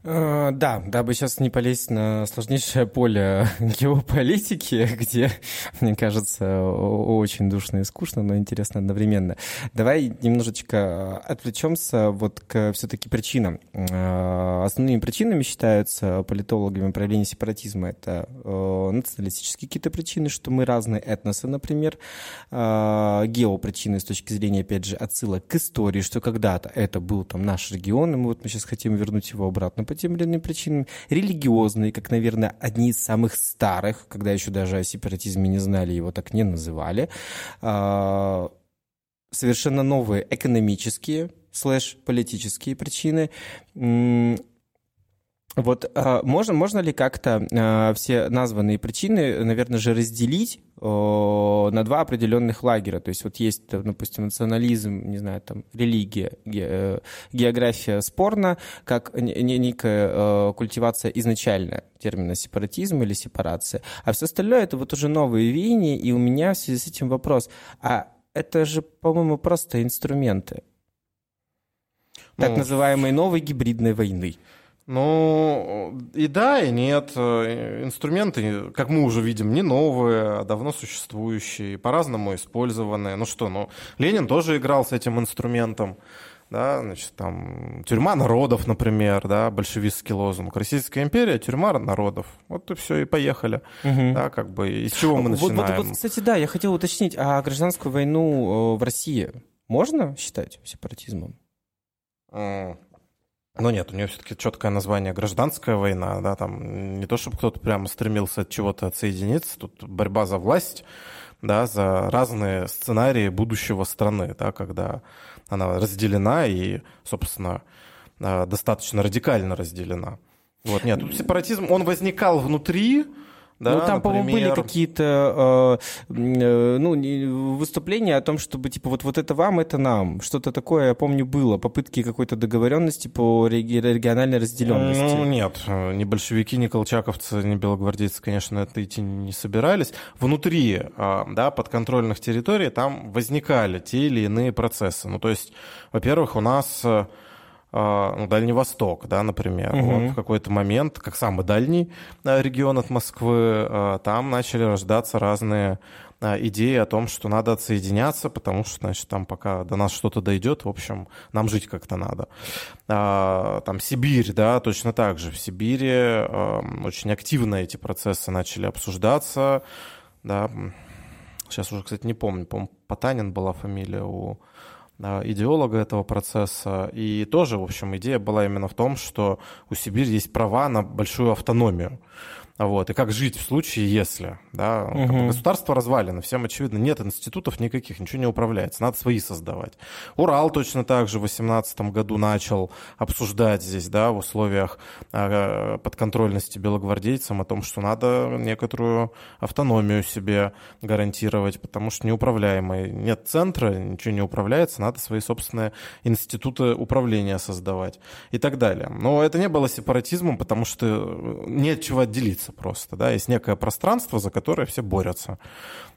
Э, да, дабы сейчас не полезть на сложнейшее поле геополитики, где, мне кажется, очень душно и скучно, но интересно одновременно. Давай немножечко отвлечемся вот к все-таки причинам. Э, основными причинами считаются политологами проявления сепаратизма. Это э, националистические какие-то причины, что мы разные этносы, например. Геопричины с точки зрения, опять же, отсылок к истории, что когда-то это был там наш регион, и мы вот мы сейчас хотим вернуть его обратно тем или иным причинам. Религиозные, как, наверное, одни из самых старых, когда еще даже о сепаратизме не знали, его так не называли. А, совершенно новые экономические слэш политические причины. Вот а, можно, можно ли как-то а, все названные причины, наверное же, разделить на два определенных лагеря? То есть вот есть, допустим, национализм, не знаю, там, религия, э, география спорна, как некая э, культивация изначальная термина сепаратизм или сепарация. А все остальное — это вот уже новые веяния, и у меня в связи с этим вопрос. А это же, по-моему, просто инструменты так ну, называемой новой гибридной войны. Ну, и да, и нет. Инструменты, как мы уже видим, не новые, а давно существующие, по-разному использованные. Ну что, ну, Ленин тоже играл с этим инструментом. Да, значит, там, тюрьма народов, например, да, большевистский лозунг. Российская империя, тюрьма народов. Вот и все, и поехали. Угу. Да, как бы, из чего мы начинаем? Вот, вот, вот, кстати, да, я хотел уточнить, а гражданскую войну э, в России можно считать сепаратизмом? Но нет, у нее все-таки четкое название гражданская война, да, там не то, чтобы кто-то прямо стремился от чего-то отсоединиться, тут борьба за власть, да, за разные сценарии будущего страны, да, когда она разделена и, собственно, а, достаточно радикально разделена. Вот, нет, сепаратизм, он возникал внутри, да, ну, там, по-моему, были какие-то э, э, ну, выступления о том, чтобы, типа, вот, вот это вам, это нам. Что-то такое, я помню, было. Попытки какой-то договоренности по региональной разделенности. Ну, нет. Ни большевики, ни колчаковцы, ни белогвардейцы, конечно, это идти не собирались. Внутри, э, да, подконтрольных территорий там возникали те или иные процессы. Ну, то есть, во-первых, у нас а, ну, Дальний Восток, да, например. Угу. Вот в какой-то момент, как самый дальний регион от Москвы, а, там начали рождаться разные а, идеи о том, что надо отсоединяться, потому что, значит, там пока до нас что-то дойдет, в общем, нам жить как-то надо. Там Сибирь, да, точно так же. В Сибири очень активно эти процессы начали обсуждаться, да. Сейчас уже, кстати, не помню, по-моему, Потанин была фамилия у идеолога этого процесса. И тоже, в общем, идея была именно в том, что у Сибири есть права на большую автономию. Вот, и как жить в случае, если, да, угу. как бы государство развалено, всем очевидно, нет институтов никаких, ничего не управляется, надо свои создавать. Урал точно так же в 2018 году начал обсуждать здесь, да, в условиях э, подконтрольности белогвардейцам о том, что надо некоторую автономию себе гарантировать, потому что неуправляемый, нет центра, ничего не управляется, надо свои собственные институты управления создавать и так далее. Но это не было сепаратизмом, потому что э, нет чего отделиться граница просто, да, есть некое пространство, за которое все борются,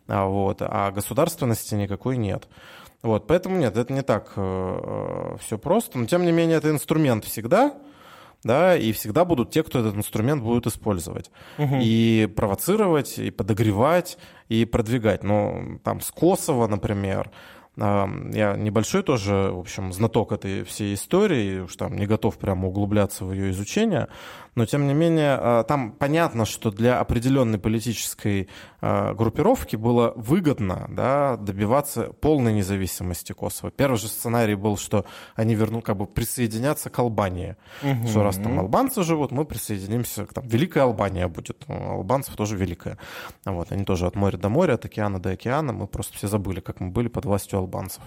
а, вот, а государственности никакой нет. Вот, поэтому нет, это не так э, э все просто, но тем не менее это инструмент всегда, да, и всегда будут те, кто этот инструмент будут использовать. Угу. И провоцировать, и подогревать, и продвигать. Но там с Косово, например, я небольшой тоже, в общем, знаток этой всей истории, уж там не готов прямо углубляться в ее изучение, но тем не менее а, там понятно, что для определенной политической а, группировки было выгодно да, добиваться полной независимости Косово. Первый же сценарий был, что они вернут, как бы присоединятся к Албании. Угу. Что раз там албанцы живут, мы присоединимся, к там, Великая Албания будет. Ну, албанцев тоже великая. Вот, они тоже от моря до моря, от океана до океана. Мы просто все забыли, как мы были под властью албанцев.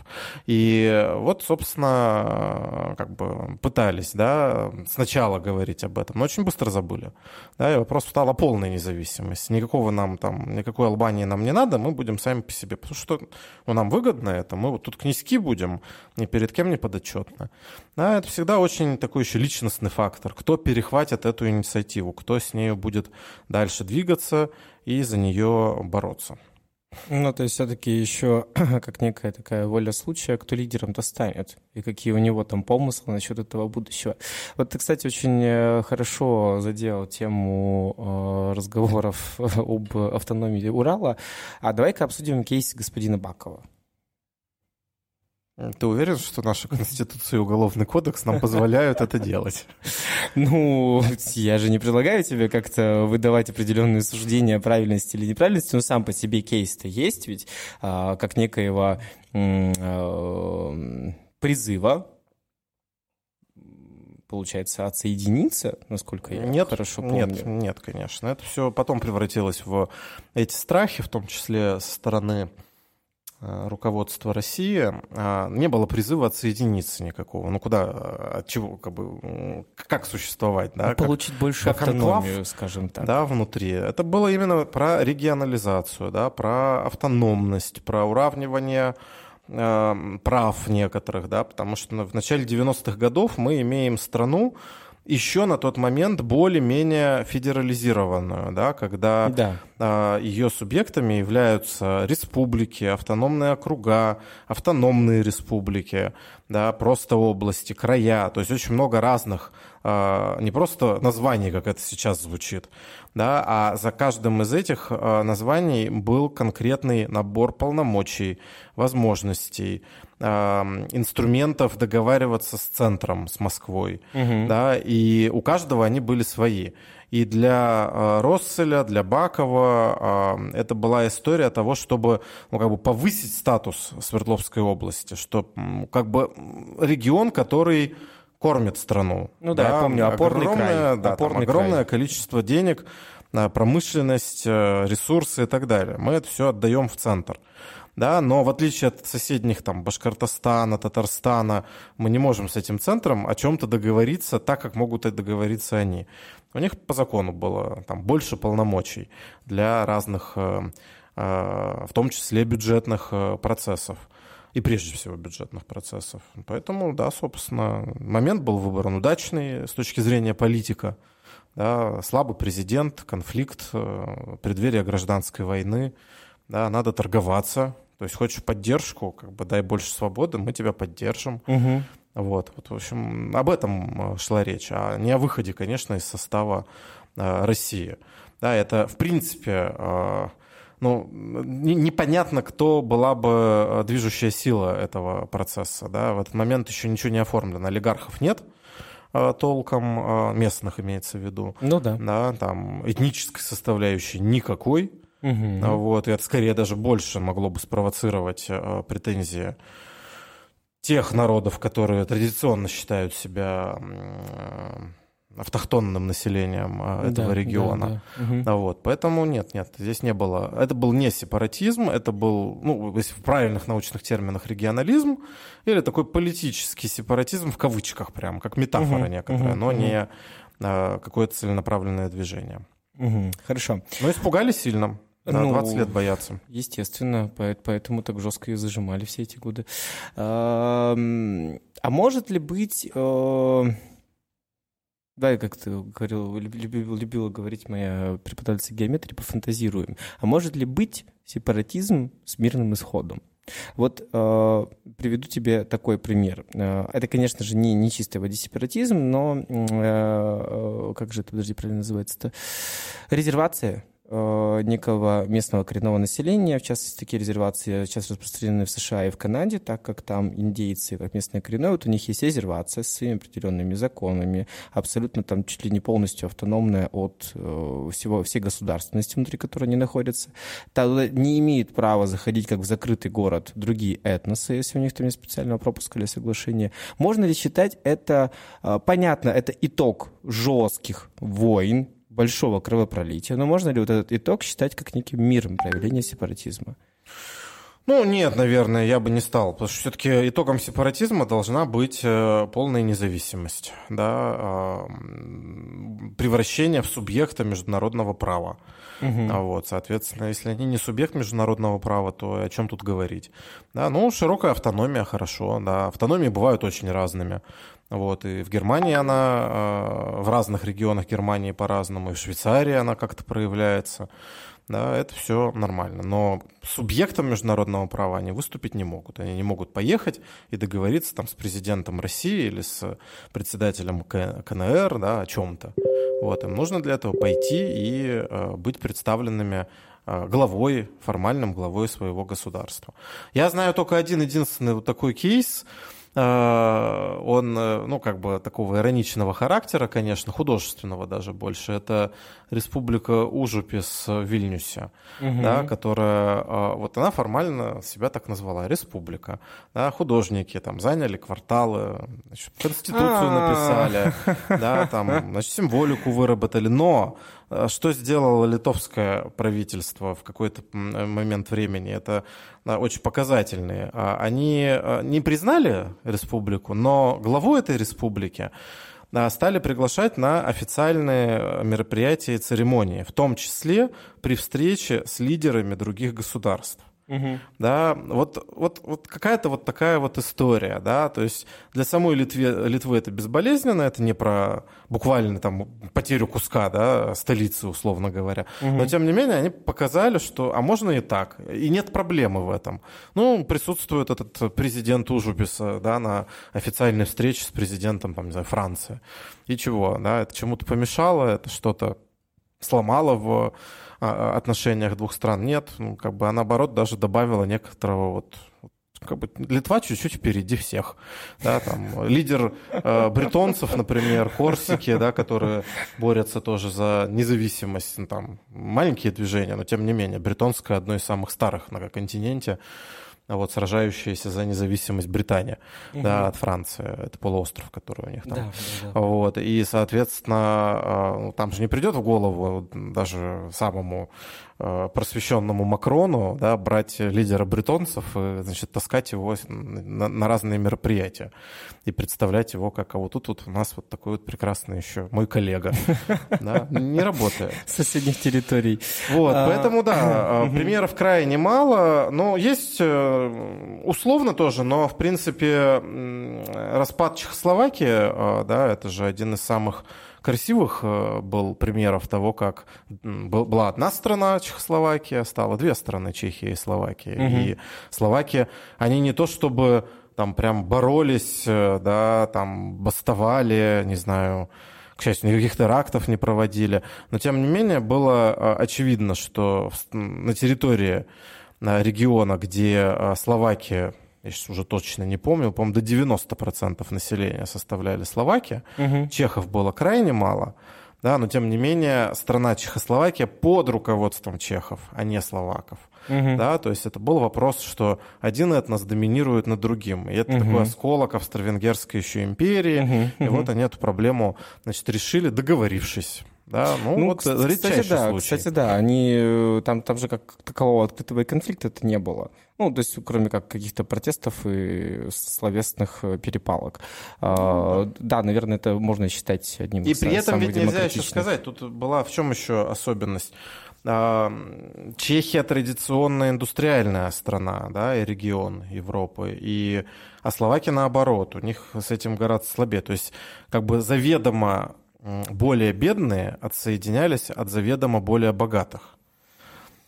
И вот, собственно, как бы пытались, да, сначала говорить об этом, но очень очень быстро забыли. Да, и вопрос встал о полной независимости. Никакого нам там, никакой Албании нам не надо, мы будем сами по себе. Потому что ну, нам выгодно это, мы вот тут князьки будем, ни перед кем не подотчетно. Да, это всегда очень такой еще личностный фактор. Кто перехватит эту инициативу, кто с нею будет дальше двигаться и за нее бороться. Ну, то есть все-таки еще как некая такая воля случая, кто лидером-то станет, и какие у него там помыслы насчет этого будущего. Вот ты, кстати, очень э, хорошо задел тему э, разговоров об автономии Урала. А давай-ка обсудим кейс господина Бакова. Ты уверен, что наша Конституция и Уголовный кодекс нам позволяют это делать? Ну, я же не предлагаю тебе как-то выдавать определенные суждения о правильности или неправильности, но сам по себе кейс-то есть ведь, а, как некоего а, призыва получается, отсоединиться, насколько я нет, хорошо помню? Нет, нет, конечно. Это все потом превратилось в эти страхи, в том числе со стороны руководства России а, не было призыва отсоединиться никакого. Ну куда, э, от чего, как бы, как существовать, да? Получить как, больше как автономию, анклав, скажем так. Да, внутри. Это было именно про регионализацию, да, про автономность, про уравнивание э, прав некоторых, да, потому что в начале 90-х годов мы имеем страну, еще на тот момент более-менее федерализированную, да, когда да. А, ее субъектами являются республики, автономные округа, автономные республики, да, просто области, края, то есть очень много разных, а, не просто названий, как это сейчас звучит, да, а за каждым из этих а, названий был конкретный набор полномочий, возможностей, инструментов договариваться с центром, с Москвой, угу. да, и у каждого они были свои. И для э, Росселя, для Бакова э, это была история того, чтобы ну, как бы повысить статус Свердловской области, что как бы регион, который кормит страну. Ну да, да я помню, опорный огромное, край. Да, опорный огромное край. количество денег, промышленность, э, ресурсы и так далее. Мы это все отдаем в центр да, но в отличие от соседних там Башкортостана, Татарстана, мы не можем с этим центром о чем-то договориться так, как могут это договориться они. У них по закону было там больше полномочий для разных, э, э, в том числе бюджетных процессов и прежде всего бюджетных процессов. Поэтому, да, собственно, момент был выбран удачный с точки зрения политика. Да, слабый президент, конфликт, преддверие гражданской войны. Да, надо торговаться, то есть хочешь поддержку, как бы дай больше свободы, мы тебя поддержим. Угу. Вот, вот, в общем, об этом э, шла речь, а не о выходе, конечно, из состава э, России. Да, это, в принципе, э, ну, не, непонятно, кто была бы э, движущая сила этого процесса. Да? В этот момент еще ничего не оформлено, олигархов нет э, толком, местных имеется в виду. Ну да. да. Там этнической составляющей никакой. Угу. Вот, и это скорее даже больше могло бы спровоцировать э, претензии тех народов, которые традиционно считают себя э, автохтонным населением э, этого да, региона. Да, да. Угу. Вот, поэтому нет, нет, здесь не было. Это был не сепаратизм, это был, ну, если в правильных научных терминах, регионализм, или такой политический сепаратизм в кавычках прям, как метафора угу, некоторая, угу, но угу. не а, какое-то целенаправленное движение. Угу, хорошо. Но испугались сильно. Да, ну, 20 лет боятся. Естественно, поэтому так жестко и зажимали все эти годы. А, а может ли быть... Да, как ты говорил, любила, любила говорить моя преподавательница геометрии, пофантазируем. А может ли быть сепаратизм с мирным исходом? Вот э, приведу тебе такой пример. Э, это, конечно же, не, не чистый воде сепаратизм, но э, э, как же это, подожди, правильно называется-то? Резервация Э, некого местного коренного населения, в частности, такие резервации сейчас распространены в США и в Канаде, так как там индейцы, как местное коренное, вот у них есть резервация с своими определенными законами, абсолютно там чуть ли не полностью автономная от э, всего, всей государственности, внутри которой они находятся. Туда не имеют права заходить как в закрытый город другие этносы, если у них там нет специального пропуска или соглашения. Можно ли считать это, э, понятно, это итог жестких войн, большого кровопролития, но можно ли вот этот итог считать как неким миром проявления сепаратизма? Ну, нет, наверное, я бы не стал, потому что все-таки итогом сепаратизма должна быть э, полная независимость, да, превращение в субъекта международного права. Угу. Вот, соответственно, если они не субъект международного права, то о чем тут говорить? Да, ну, широкая автономия, хорошо, да, автономии бывают очень разными. Вот, и в Германии она, э, в разных регионах Германии по-разному, и в Швейцарии она как-то проявляется. Да, это все нормально. Но субъектом международного права они выступить не могут. Они не могут поехать и договориться там с президентом России или с председателем КНР да, о чем-то. Вот, им нужно для этого пойти и э, быть представленными э, главой, формальным главой своего государства. Я знаю только один единственный вот такой кейс – он, э, ну, как бы такого ироничного характера, конечно, художественного даже больше. Это республика Ужупис в Вильнюсе, угу. да, которая, э, вот она формально себя так назвала, республика. Да, художники там заняли кварталы, значит, конституцию а. написали, да, там, значит, символику выработали, но что сделало литовское правительство в какой-то момент времени? Это очень показательные. Они не признали республику, но главу этой республики стали приглашать на официальные мероприятия и церемонии, в том числе при встрече с лидерами других государств. Угу. Да, вот, вот, вот какая-то вот такая вот история, да, то есть для самой Литве, Литвы это безболезненно, это не про буквально там потерю куска, да, столицы, условно говоря, угу. но тем не менее они показали, что, а можно и так, и нет проблемы в этом. Ну, присутствует этот президент Ужубиса, да, на официальной встрече с президентом, там, не знаю, Франции. И чего, да, это чему-то помешало, это что-то сломало в отношениях двух стран. Нет, ну, как бы, а наоборот даже добавила некоторого вот как бы Литва чуть-чуть впереди всех. Да, там, лидер э, бретонцев, например, Корсики, да, которые борются тоже за независимость. Ну, там, маленькие движения, но тем не менее. Бретонское одно из самых старых на континенте вот, сражающаяся за независимость Британия угу. да, от Франции. Это полуостров, который у них там. Да, да, да. Вот, и, соответственно, а, ну, там же не придет в голову даже самому просвещенному Макрону, да, брать лидера бретонцев и, значит, таскать его на, на разные мероприятия и представлять его как, а вот тут вот у нас вот такой вот прекрасный еще мой коллега. Да, не работает. Соседних территорий. Вот, а, поэтому, да, а, примеров крайне мало, но есть э, условно тоже, но, в принципе, распад Чехословакии, э, да, это же один из самых красивых э, был примеров того, как была одна страна Чехословакия, стало две страны Чехия и Словакия. Угу. И Словакия, они не то чтобы там прям боролись, э, да, там бастовали, не знаю, к счастью, никаких терактов не проводили. Но, тем не менее, было э, очевидно, что на территории региона, где Словакия я сейчас уже точно не помню, по-моему, до 90% населения составляли Словакия. Угу. Чехов было крайне мало, да, но тем не менее страна Чехословакия под руководством чехов, а не словаков. Угу. Да, то есть это был вопрос, что один этнос доминирует над другим. И это угу. такой осколок Австро-Венгерской еще империи. Угу. И вот они эту проблему значит, решили, договорившись. Да, ну, ну вот кстати, да, случай. кстати, да, они э, там, там же как такового открытого конфликта это не было. Ну, то есть, кроме как каких-то протестов и словесных э, перепалок. А, да, наверное, это можно считать одним из И при этом ведь нельзя еще сказать, тут была в чем еще особенность? А, Чехия традиционная индустриальная страна, да, и регион Европы, и, а Словакия наоборот, у них с этим гораздо слабее. То есть, как бы заведомо более бедные отсоединялись от заведомо более богатых.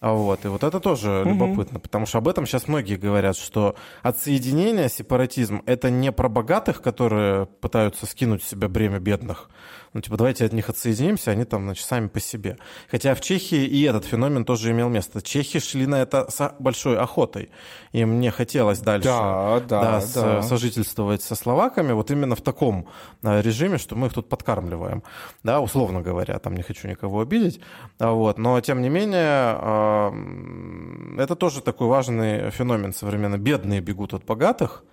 А вот, и вот это тоже угу. любопытно, потому что об этом сейчас многие говорят, что отсоединение, сепаратизм, это не про богатых, которые пытаются скинуть с себя бремя бедных, ну, типа, давайте от них отсоединимся, они там, значит, сами по себе. Хотя в Чехии и этот феномен тоже имел место. Чехи шли на это с большой охотой. Им не хотелось дальше да, да, да, с, да. сожительствовать со словаками вот именно в таком а, режиме, что мы их тут подкармливаем, да, условно говоря, там не хочу никого обидеть, а вот, но тем не менее это тоже такой важный феномен современно. Бедные бегут от богатых,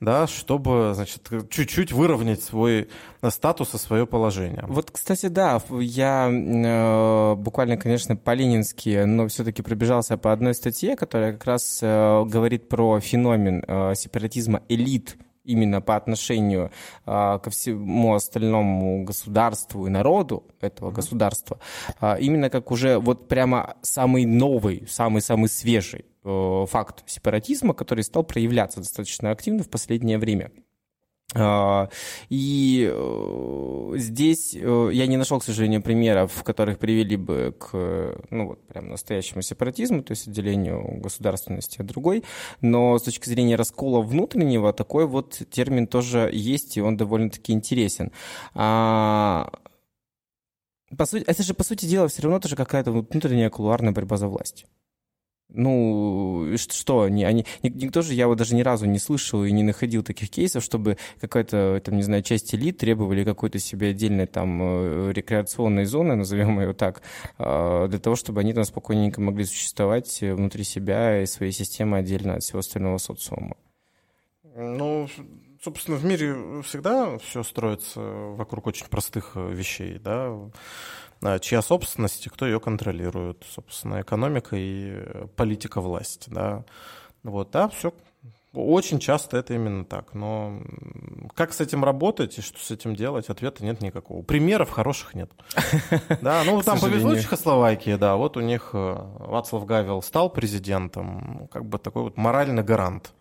да, чтобы, значит, чуть-чуть выровнять свой э, статус и свое положение. Вот, кстати, да, я э, буквально, конечно, по-ленински, но все-таки пробежался по одной статье, которая как раз э, говорит про феномен э, сепаратизма элит именно по отношению а, ко всему остальному государству и народу этого mm-hmm. государства, а, именно как уже вот прямо самый новый, самый-самый свежий Э, факт сепаратизма, который стал проявляться достаточно активно в последнее время. А, и э, здесь э, я не нашел, к сожалению, примеров, в которых привели бы к ну, вот, прям настоящему сепаратизму, то есть отделению государственности от другой. Но с точки зрения раскола внутреннего, такой вот термин тоже есть, и он довольно-таки интересен. А, по сути, это же, по сути дела, все равно тоже какая-то внутренняя кулуарная борьба за власть. Ну, что они, они, никто же, я вот даже ни разу не слышал и не находил таких кейсов, чтобы какая-то, там, не знаю, часть элит требовали какой-то себе отдельной там э, рекреационной зоны, назовем ее так, а, для того, чтобы они там спокойненько могли существовать внутри себя и своей системы отдельно от всего остального социума. Ну, собственно, в мире всегда все строится вокруг очень простых э, вещей, да, чья собственность и кто ее контролирует, собственно, экономика и политика власти, да. Вот, да, все очень часто это именно так. Но как с этим работать и что с этим делать, ответа нет никакого. Примеров хороших нет. Да, ну там повезло Чехословакии, да, вот у них э, Вацлав Гавел стал президентом, как бы такой вот моральный гарант.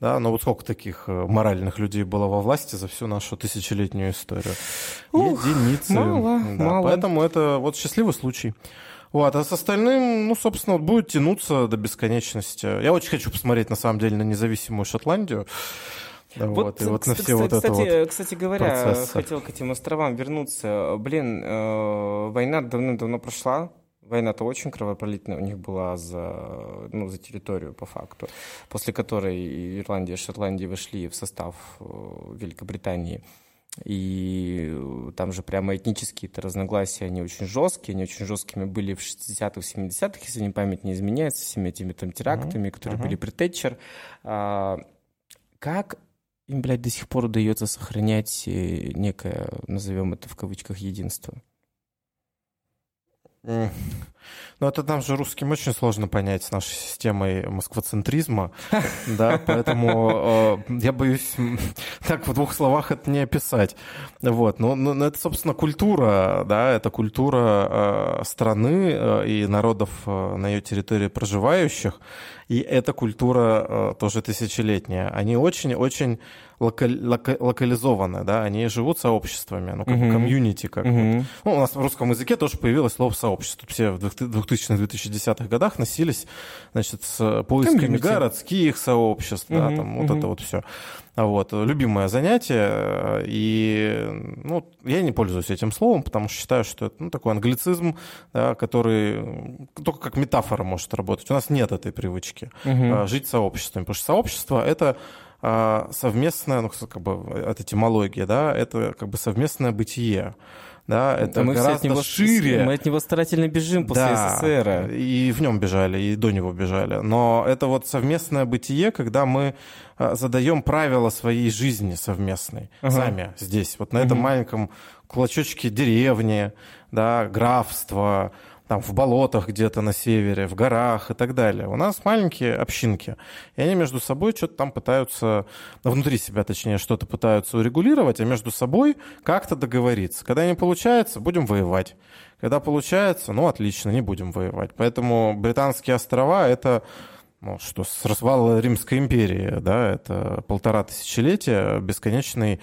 Да, но вот сколько таких э, моральных людей было во власти за всю нашу тысячелетнюю историю? Ух, Единицы. Мало, да, мало. Поэтому это вот счастливый случай. Вот, а с остальным, ну, собственно, вот будет тянуться до бесконечности. Я очень хочу посмотреть, на самом деле, на независимую Шотландию. Вот, вот, и вот на все кстати, вот это кстати, вот кстати говоря, процессы. хотел к этим островам вернуться. Блин, э, война давно-давно прошла. Война-то очень кровопролитная у них была за, ну, за территорию, по факту, после которой Ирландия и Шотландия вошли в состав э, Великобритании. И э, там же прямо этнические-то разногласия, они очень жесткие, они очень жесткими были в 60-х, 70-х, если не память не изменяется, всеми этими там терактами, uh-huh. которые uh-huh. были при Тэтчер. А, как им, блядь, до сих пор удается сохранять э, некое, назовем это в кавычках, единство? Ну, это нам же русским очень сложно понять с нашей системой москвоцентризма, да, поэтому э, я боюсь так в двух словах это не описать. Вот, но, но это, собственно, культура, да, это культура э, страны э, и народов на ее территории проживающих, и эта культура тоже тысячелетняя. Они очень-очень локаль, лока, локализованы, да, они живут сообществами, ну, как uh-huh. комьюнити, как uh-huh. Ну, у нас в русском языке тоже появилось слово сообщество. Все в 2000-2010-х годах носились, значит, с поисками комьюнити. городских сообществ, uh-huh. да, там, вот uh-huh. это вот все. Вот, любимое занятие, и, ну, я не пользуюсь этим словом, потому что считаю, что это, ну, такой англицизм, да, который только как метафора может работать. У нас нет этой привычки uh-huh. жить сообществами, потому что сообщество — это а, совместное, ну, как бы, от этимологии, да, это как бы совместное бытие. Да, это мы гораздо от него, шире. Мы от него старательно бежим после да, СССР. И в нем бежали, и до него бежали. Но это вот совместное бытие, когда мы а, задаем правила своей жизни совместной uh-huh. сами здесь, вот на этом маленьком клочочке деревни, да, графства, там в болотах где-то на севере, в горах и так далее. У нас маленькие общинки, и они между собой что-то там пытаются, ну, внутри себя точнее, что-то пытаются урегулировать, а между собой как-то договориться. Когда не получается, будем воевать. Когда получается, ну, отлично, не будем воевать. Поэтому британские острова — это ну, что с развала Римской империи, да, это полтора тысячелетия, бесконечный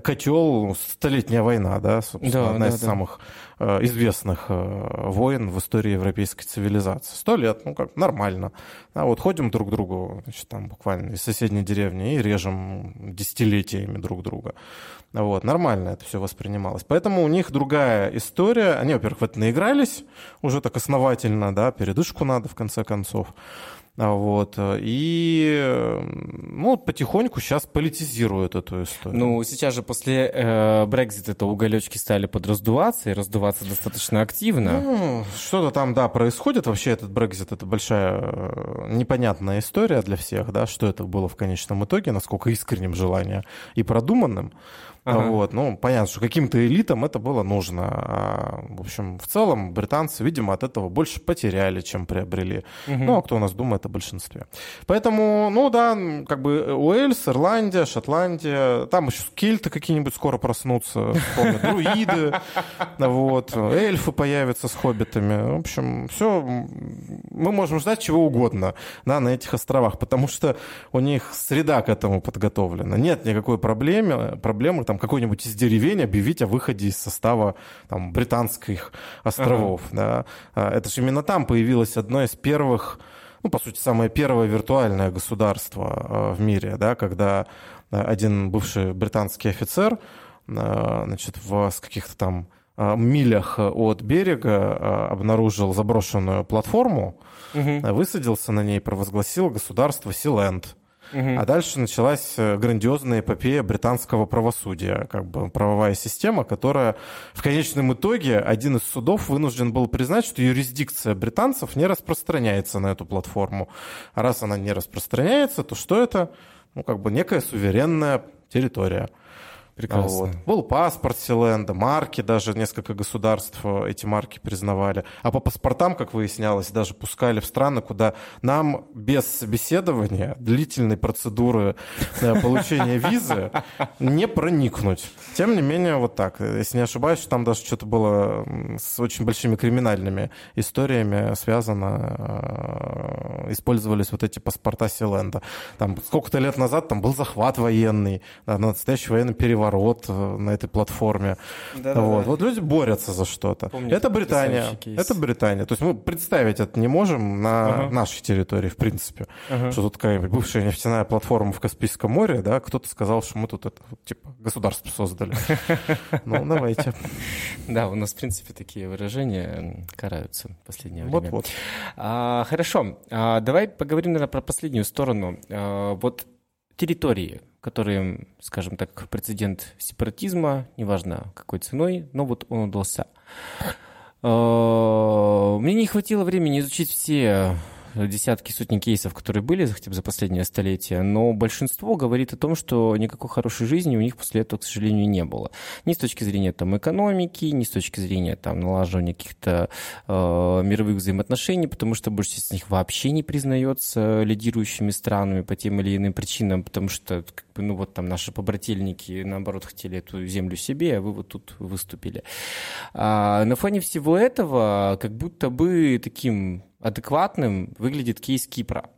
котел, столетняя война, да, собственно, да, одна да, из да. самых Э, известных э, войн в истории европейской цивилизации. Сто лет, ну как, нормально. А вот ходим друг к другу, значит, там буквально из соседней деревни и режем десятилетиями друг друга. Вот, нормально это все воспринималось. Поэтому у них другая история. Они, во-первых, в это наигрались уже так основательно, да, передышку надо в конце концов. А вот. Э, и ну, потихоньку сейчас политизируют эту историю. Ну, сейчас же после э, Брекзита уголечки стали подраздуваться и раздуваться достаточно активно. Ну, что-то там, да, происходит. Вообще этот Брекзит — это большая э, непонятная история для всех, да, что это было в конечном итоге, насколько искренним желание и продуманным. Ага. Вот, ну, понятно, что каким-то элитам это было нужно. А, в общем, в целом британцы, видимо, от этого больше потеряли, чем приобрели. Угу. Ну, а кто у нас думает о большинстве. Поэтому, ну да, как бы Уэльс, Ирландия, Шотландия, там еще кельты какие-нибудь скоро проснутся, друиды, вот, эльфы появятся с хоббитами. В общем, все, мы можем ждать чего угодно, да, на этих островах, потому что у них среда к этому подготовлена. Нет никакой проблемы, проблемы там какой-нибудь из деревень объявить о выходе из состава там, британских островов. Ага. Да. А, это же именно там появилось одно из первых, ну, по сути, самое первое виртуальное государство а, в мире, да, когда один бывший британский офицер а, значит, в каких-то там милях от берега обнаружил заброшенную платформу, угу. высадился на ней, провозгласил государство Силенд. Угу. А дальше началась э, грандиозная эпопея британского правосудия, как бы правовая система, которая в конечном итоге один из судов вынужден был признать, что юрисдикция британцев не распространяется на эту платформу. А раз она не распространяется, то что это? Ну, как бы некая суверенная территория. Прекрасно. Вот. Был паспорт Силенда, марки, даже несколько государств э, эти марки признавали. А по паспортам, как выяснялось, даже пускали в страны, куда нам без собеседования, длительной процедуры э, получения визы не проникнуть. Тем не менее, вот так. Если не ошибаюсь, там даже что-то было с очень большими криминальными историями связано. Э, использовались вот эти паспорта Силенда. Там сколько-то лет назад там был захват военный, настоящий военный переворот переворот э, на этой платформе. Да, вот. Да, вот люди борются за что-то. Это Британия. Это Британия. То есть мы представить это не можем на ага. нашей территории, в принципе. Ага. Что тут такая бывшая нефтяная платформа в Каспийском море, да, кто-то сказал, что мы тут это, типа, государство создали. Ну, давайте. Да, у нас, в принципе, такие выражения караются в последнее время. Вот-вот. А, хорошо. А, давай поговорим, наверное, про последнюю сторону. А, вот территории, которые, скажем так, прецедент сепаратизма, неважно какой ценой, но вот он удался. А, мне не хватило времени изучить все десятки, сотни кейсов, которые были хотя бы за последнее столетие, но большинство говорит о том, что никакой хорошей жизни у них после этого, к сожалению, не было. Ни с точки зрения там, экономики, ни с точки зрения там, налаживания каких-то э, мировых взаимоотношений, потому что часть из них вообще не признается лидирующими странами по тем или иным причинам, потому что как бы, ну, вот там наши побрательники, наоборот, хотели эту землю себе, а вы вот тут выступили. А на фоне всего этого как будто бы таким адекватным выглядит кейс Кипра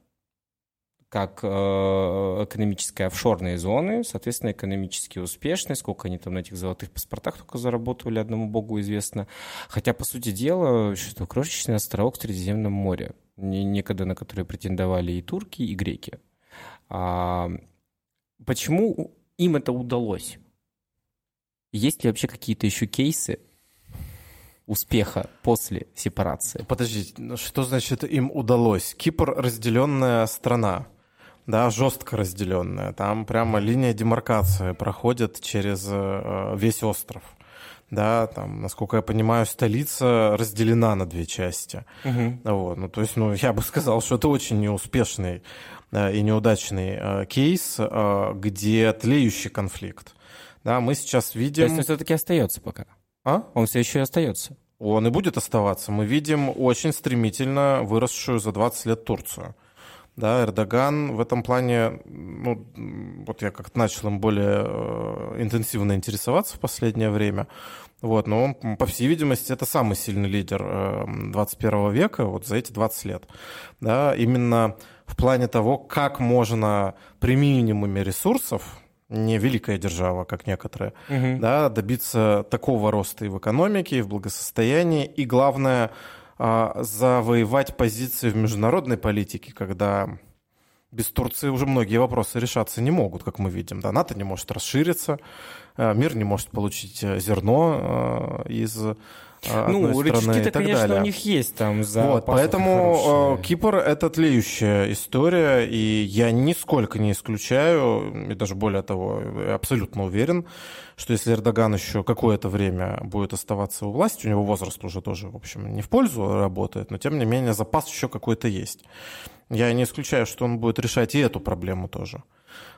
как э, экономические офшорные зоны, соответственно, экономически успешные, сколько они там на этих золотых паспортах только заработали, одному богу известно. Хотя, по сути дела, что крошечный островок в Средиземном море, некогда на который претендовали и турки, и греки. А почему им это удалось? Есть ли вообще какие-то еще кейсы, успеха после сепарации. Подождите, ну что значит им удалось? Кипр разделенная страна, да, жестко разделенная. Там прямо линия демаркации проходит через э, весь остров. Да, там, насколько я понимаю, столица разделена на две части. Угу. Вот, ну, то есть, ну, я бы сказал, что это очень неуспешный э, и неудачный э, кейс, где тлеющий конфликт. Да, мы сейчас видим... То есть он все-таки остается пока? А? Он все еще и остается. Он и будет оставаться. Мы видим очень стремительно выросшую за 20 лет Турцию. Да, Эрдоган в этом плане, ну, вот я как-то начал им более э, интенсивно интересоваться в последнее время, вот, но он, по всей видимости, это самый сильный лидер э, 21 века вот за эти 20 лет. Да, именно в плане того, как можно при минимуме ресурсов, не великая держава, как некоторые, угу. да, добиться такого роста и в экономике, и в благосостоянии, и главное, а, завоевать позиции в международной политике, когда без Турции уже многие вопросы решаться не могут, как мы видим. Да, НАТО не может расшириться, а, мир не может получить э, зерно а, из ну, рычаги-то, конечно, далее. у них есть там за Вот, поэтому хорошие. Кипр — это тлеющая история, и я нисколько не исключаю, и даже более того, абсолютно уверен, что если Эрдоган еще какое-то время будет оставаться у власти, у него возраст уже тоже, в общем, не в пользу работает, но тем не менее запас еще какой-то есть. Я не исключаю, что он будет решать и эту проблему тоже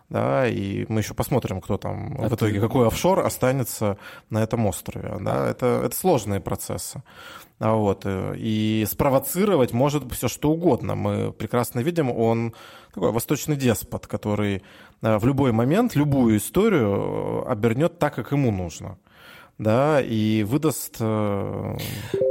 да, и мы еще посмотрим, кто там а в итоге, ты... какой офшор останется на этом острове, да, это, это сложные процессы. А вот, э, и спровоцировать может все что угодно. Мы прекрасно видим, он такой восточный деспот, который э, в любой момент любую историю э, обернет так, как ему нужно да, и выдаст э,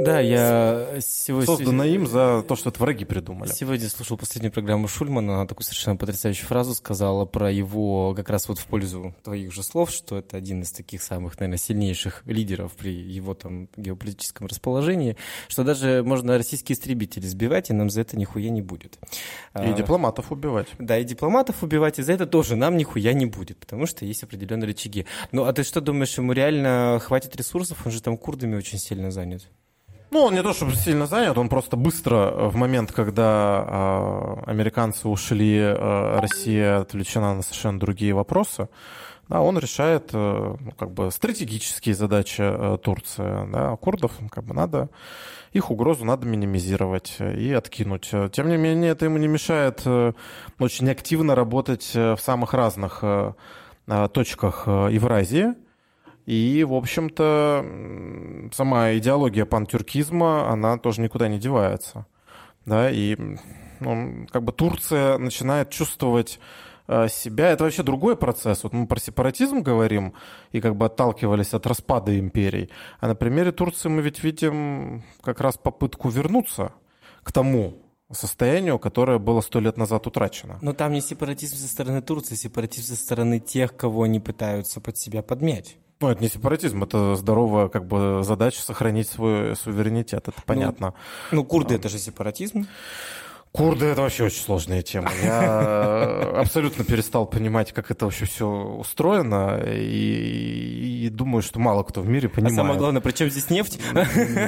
да, я сегодня, создано им за то, что это враги придумали. Сегодня слушал последнюю программу Шульмана, она такую совершенно потрясающую фразу сказала про его, как раз вот в пользу твоих же слов, что это один из таких самых, наверное, сильнейших лидеров при его там геополитическом расположении, что даже можно российские истребители сбивать, и нам за это нихуя не будет. И а, дипломатов убивать. Да, и дипломатов убивать, и за это тоже нам нихуя не будет, потому что есть определенные рычаги. Ну, а ты что думаешь, ему реально хватит хватит ресурсов, он же там курдами очень сильно занят. Ну, он не то чтобы сильно занят, он просто быстро, э, в момент, когда э, американцы ушли, э, Россия отвлечена на совершенно другие вопросы, да, он решает э, ну, как бы стратегические задачи э, Турции. Да, а курдов как бы надо, их угрозу надо минимизировать и откинуть. Тем не менее, это ему не мешает э, очень активно работать э, в самых разных точках Евразии. И, в общем-то, сама идеология пантюркизма, она тоже никуда не девается. Да, и ну, как бы Турция начинает чувствовать Э, себя. Это вообще другой процесс. Вот мы про сепаратизм говорим и как бы отталкивались от распада империй. А на примере Турции мы ведь видим как раз попытку вернуться к тому состоянию, которое было сто лет назад утрачено. Но там не сепаратизм со стороны Турции, а сепаратизм со стороны тех, кого они пытаются под себя подмять. Ну, это не сепаратизм, это здоровая как бы задача сохранить свой суверенитет, это ну, понятно. Ну, ну курды а, это же сепаратизм. Курды – это вообще очень сложная тема. Я абсолютно перестал понимать, как это вообще все устроено, и, и думаю, что мало кто в мире понимает. А самое главное, при чем здесь нефть?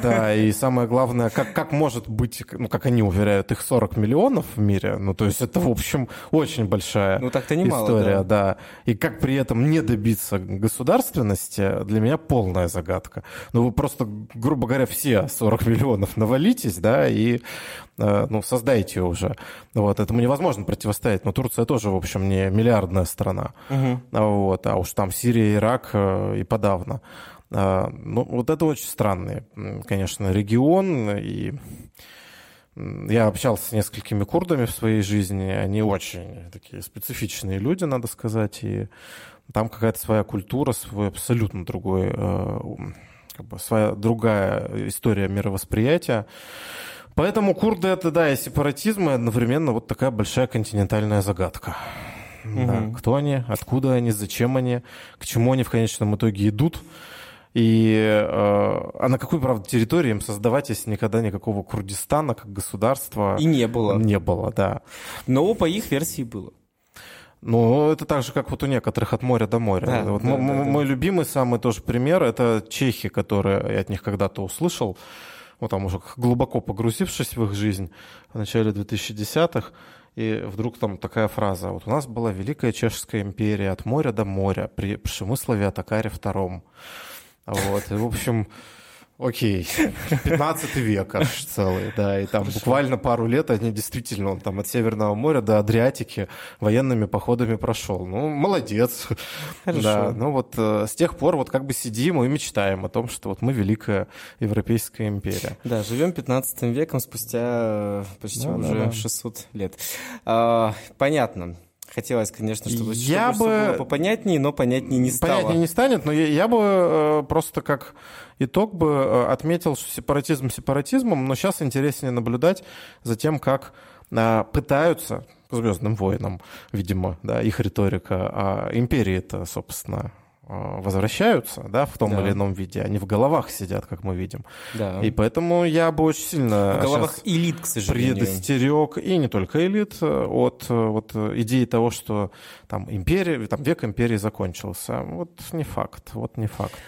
Да, и самое главное, как, как может быть, ну, как они уверяют, их 40 миллионов в мире, ну, то есть это, в общем, очень большая ну, так-то немало, история, да. да. И как при этом не добиться государственности, для меня полная загадка. Ну, вы просто, грубо говоря, все 40 миллионов навалитесь, да, и Э, ну, создайте уже. Вот, этому невозможно противостоять. Но Турция тоже, в общем, не миллиардная страна. Угу. Вот, а уж там Сирия, Ирак э, и подавно. Э, ну, вот это очень странный, конечно, регион. И я общался с несколькими курдами в своей жизни. Они очень такие специфичные люди, надо сказать. И там какая-то своя культура, свой абсолютно другой, как бы своя другая история мировосприятия. Поэтому курды это, да, и сепаратизм, и одновременно вот такая большая континентальная загадка. Угу. Да, кто они, откуда они, зачем они, к чему они в конечном итоге идут. И, э, а на какой, правда, территории им создавать, если никогда никакого Курдистана как государства... И не было. Не было, да. Но по их версии было. Ну, это так же, как вот у некоторых от моря до моря. Да, вот да, да, мой да. любимый самый тоже пример – это чехи, которые я от них когда-то услышал ну, там уже глубоко погрузившись в их жизнь в начале 2010-х, и вдруг там такая фраза. Вот у нас была Великая Чешская империя от моря до моря при Пшемыслове Атакаре II. Вот, и, в общем, Окей, 15 век аж целый, да, и там Хорошо. буквально пару лет они действительно, он там от Северного моря до Адриатики военными походами прошел. Ну, молодец. Хорошо. Да, ну вот э, с тех пор вот как бы сидим и мечтаем о том, что вот мы великая Европейская империя. Да, живем 15 веком спустя э, почти ну, уже да. 600 лет. А, понятно. Хотелось, конечно, чтобы, я чтобы бы... было попонятнее, но понятнее не стало. Понятнее не станет, но я, я бы э, просто как итог бы э, отметил, что сепаратизм сепаратизмом, но сейчас интереснее наблюдать за тем, как э, пытаются Звездным воинам, видимо, да, их риторика, а империи это, собственно, возвращаются, да, в том да. или ином виде. Они в головах сидят, как мы видим. Да. И поэтому я бы очень сильно в головах элит, к сожалению. предостерег, и не только элит, от вот, идеи того, что там империя, там век империи закончился. Вот не факт, вот не факт.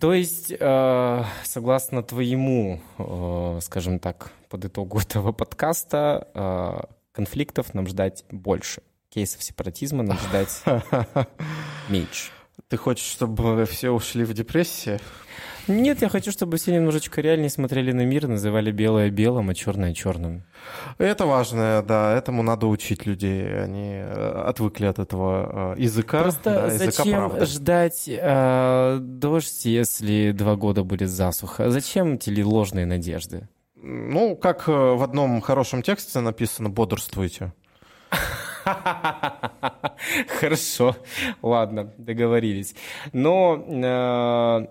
То есть, э, согласно твоему, э, скажем так, под итогу этого подкаста, э, конфликтов нам ждать больше. Кейсов сепаратизма нам ждать меньше. Ты хочешь, чтобы все ушли в депрессию? Нет, я хочу, чтобы все немножечко реальнее смотрели на мир, называли белое белым, а черное черным. Это важно, да, этому надо учить людей. Они э, отвыкли от этого э, языка. Просто да, зачем языка ждать э, дождь, если два года будет засуха? Зачем эти ложные надежды? Ну, как э, в одном хорошем тексте написано, бодрствуйте. Хорошо, ладно, договорились. Но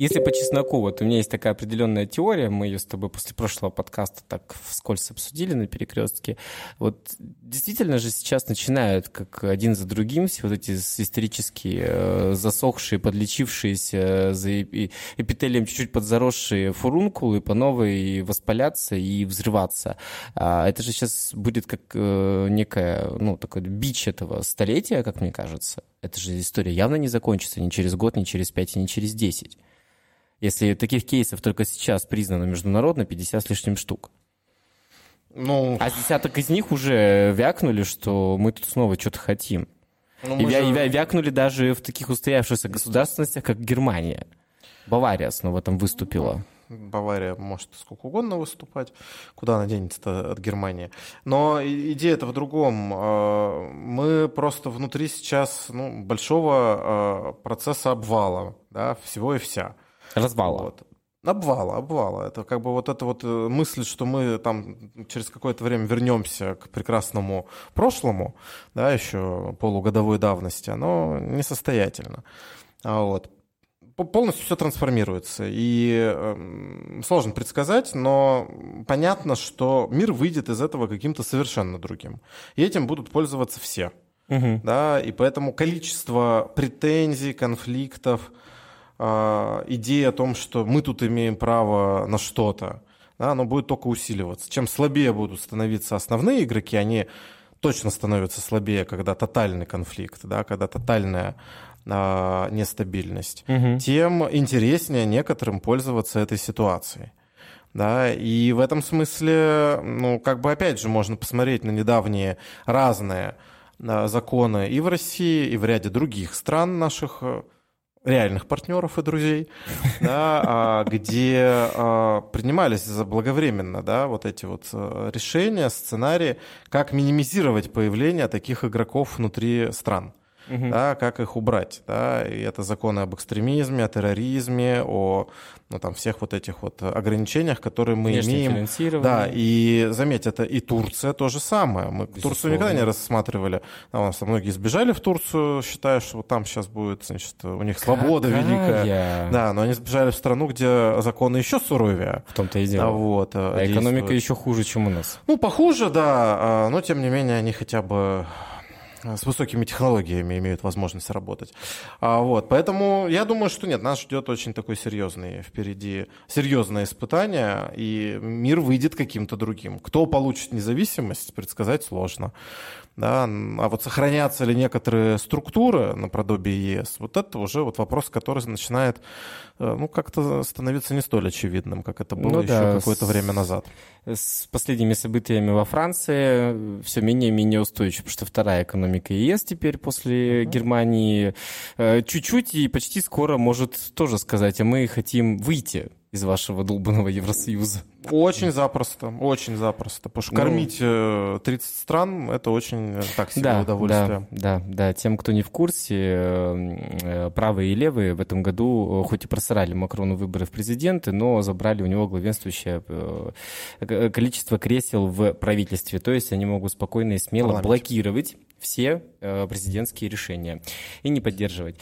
если по чесноку, вот у меня есть такая определенная теория, мы ее с тобой после прошлого подкаста так вскользь обсудили на перекрестке. Вот действительно же сейчас начинают, как один за другим, все вот эти исторические э, засохшие, подлечившиеся за эпителием чуть-чуть подзаросшие фурункулы по новой воспаляться и взрываться. А это же сейчас будет как э, некая, ну, такой бич этого столетия, как мне кажется. Это же история явно не закончится ни через год, ни через пять, ни через десять. Если таких кейсов только сейчас признано международно 50 с лишним штук. Ну... А десяток из них уже вякнули, что мы тут снова что-то хотим. Ну, и, же... и вякнули даже в таких устоявшихся государственностях, как Германия. Бавария снова там выступила. Бавария может сколько угодно выступать, куда она денется от Германии. Но идея это в другом. Э, мы просто внутри сейчас ну, большого э, процесса обвала да, всего и вся. Развала. Вот. Обвала, обвала. Это как бы вот эта вот э, мысль, что мы там через какое-то время вернемся к прекрасному прошлому, да, еще полугодовой давности, оно несостоятельно. А вот полностью все трансформируется. И э, сложно предсказать, но понятно, что мир выйдет из этого каким-то совершенно другим. И этим будут пользоваться все. Угу. Да, и поэтому количество претензий, конфликтов, э, идеи о том, что мы тут имеем право на что-то, да, оно будет только усиливаться. Чем слабее будут становиться основные игроки, они точно становятся слабее, когда тотальный конфликт, да, когда тотальная а, нестабильность, угу. тем интереснее некоторым пользоваться этой ситуацией. Да, и в этом смысле, ну, как бы опять же можно посмотреть на недавние разные а, законы и в России, и в ряде других стран наших э, реальных партнеров и друзей, да, а, где а, принимались заблаговременно да, вот эти вот э, решения, сценарии, как минимизировать появление таких игроков внутри стран угу. да, как их убрать. Да, и это законы об экстремизме, о терроризме, о ну, там, всех вот этих вот ограничениях, которые мы имеем. Да, и заметь, это и Турция то же самое. Мы Безусловно. Турцию никогда не рассматривали. А у нас многие сбежали в Турцию, считая, что там сейчас будет, значит, у них свобода Какая? великая. Да, но они сбежали в страну, где законы еще суровее. В том-то и дело. А, вот, а экономика еще хуже, чем у нас. Ну, похуже, да, а, но тем не менее они хотя бы Э, с высокими технологиями имеют возможность работать. А, вот, поэтому я думаю, что нет, нас ждет очень такой серьезный впереди, серьезное испытание, и мир выйдет каким-то другим. Кто получит независимость, предсказать сложно. Да? А вот сохранятся ли некоторые структуры наподобие ЕС, вот это уже вот вопрос, который начинает э, ну, как-то становиться не столь очевидным, как это было ну, еще да, какое-то время назад. С последними событиями во Франции все менее и менее устойчиво, потому что вторая экономика ЕС теперь после uh-huh. Германии э, чуть-чуть и почти скоро может тоже сказать, а мы хотим выйти из вашего долбанного Евросоюза. Очень запросто, очень запросто. Потому что ну, кормить 30 э, стран – это очень э, так себе да, удовольствие. Да, да, да. Тем, кто не в курсе, э, правые и левые в этом году хоть и просрали Макрону выборы в президенты, но забрали у него главенствующее количество кресел в правительстве. То есть они могут спокойно и смело Парламент. блокировать все президентские решения и не поддерживать.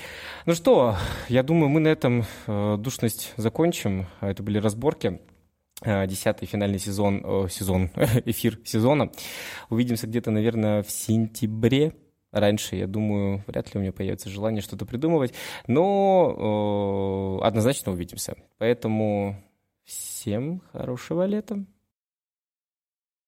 Ну что, я думаю, мы на этом душность закончим. Это были разборки. Э, десятый финальный сезон, э, сезон, эфир сезона. Увидимся где-то, наверное, в сентябре. Раньше, я думаю, вряд ли у меня появится желание что-то придумывать, но э, однозначно увидимся. Поэтому всем хорошего лета.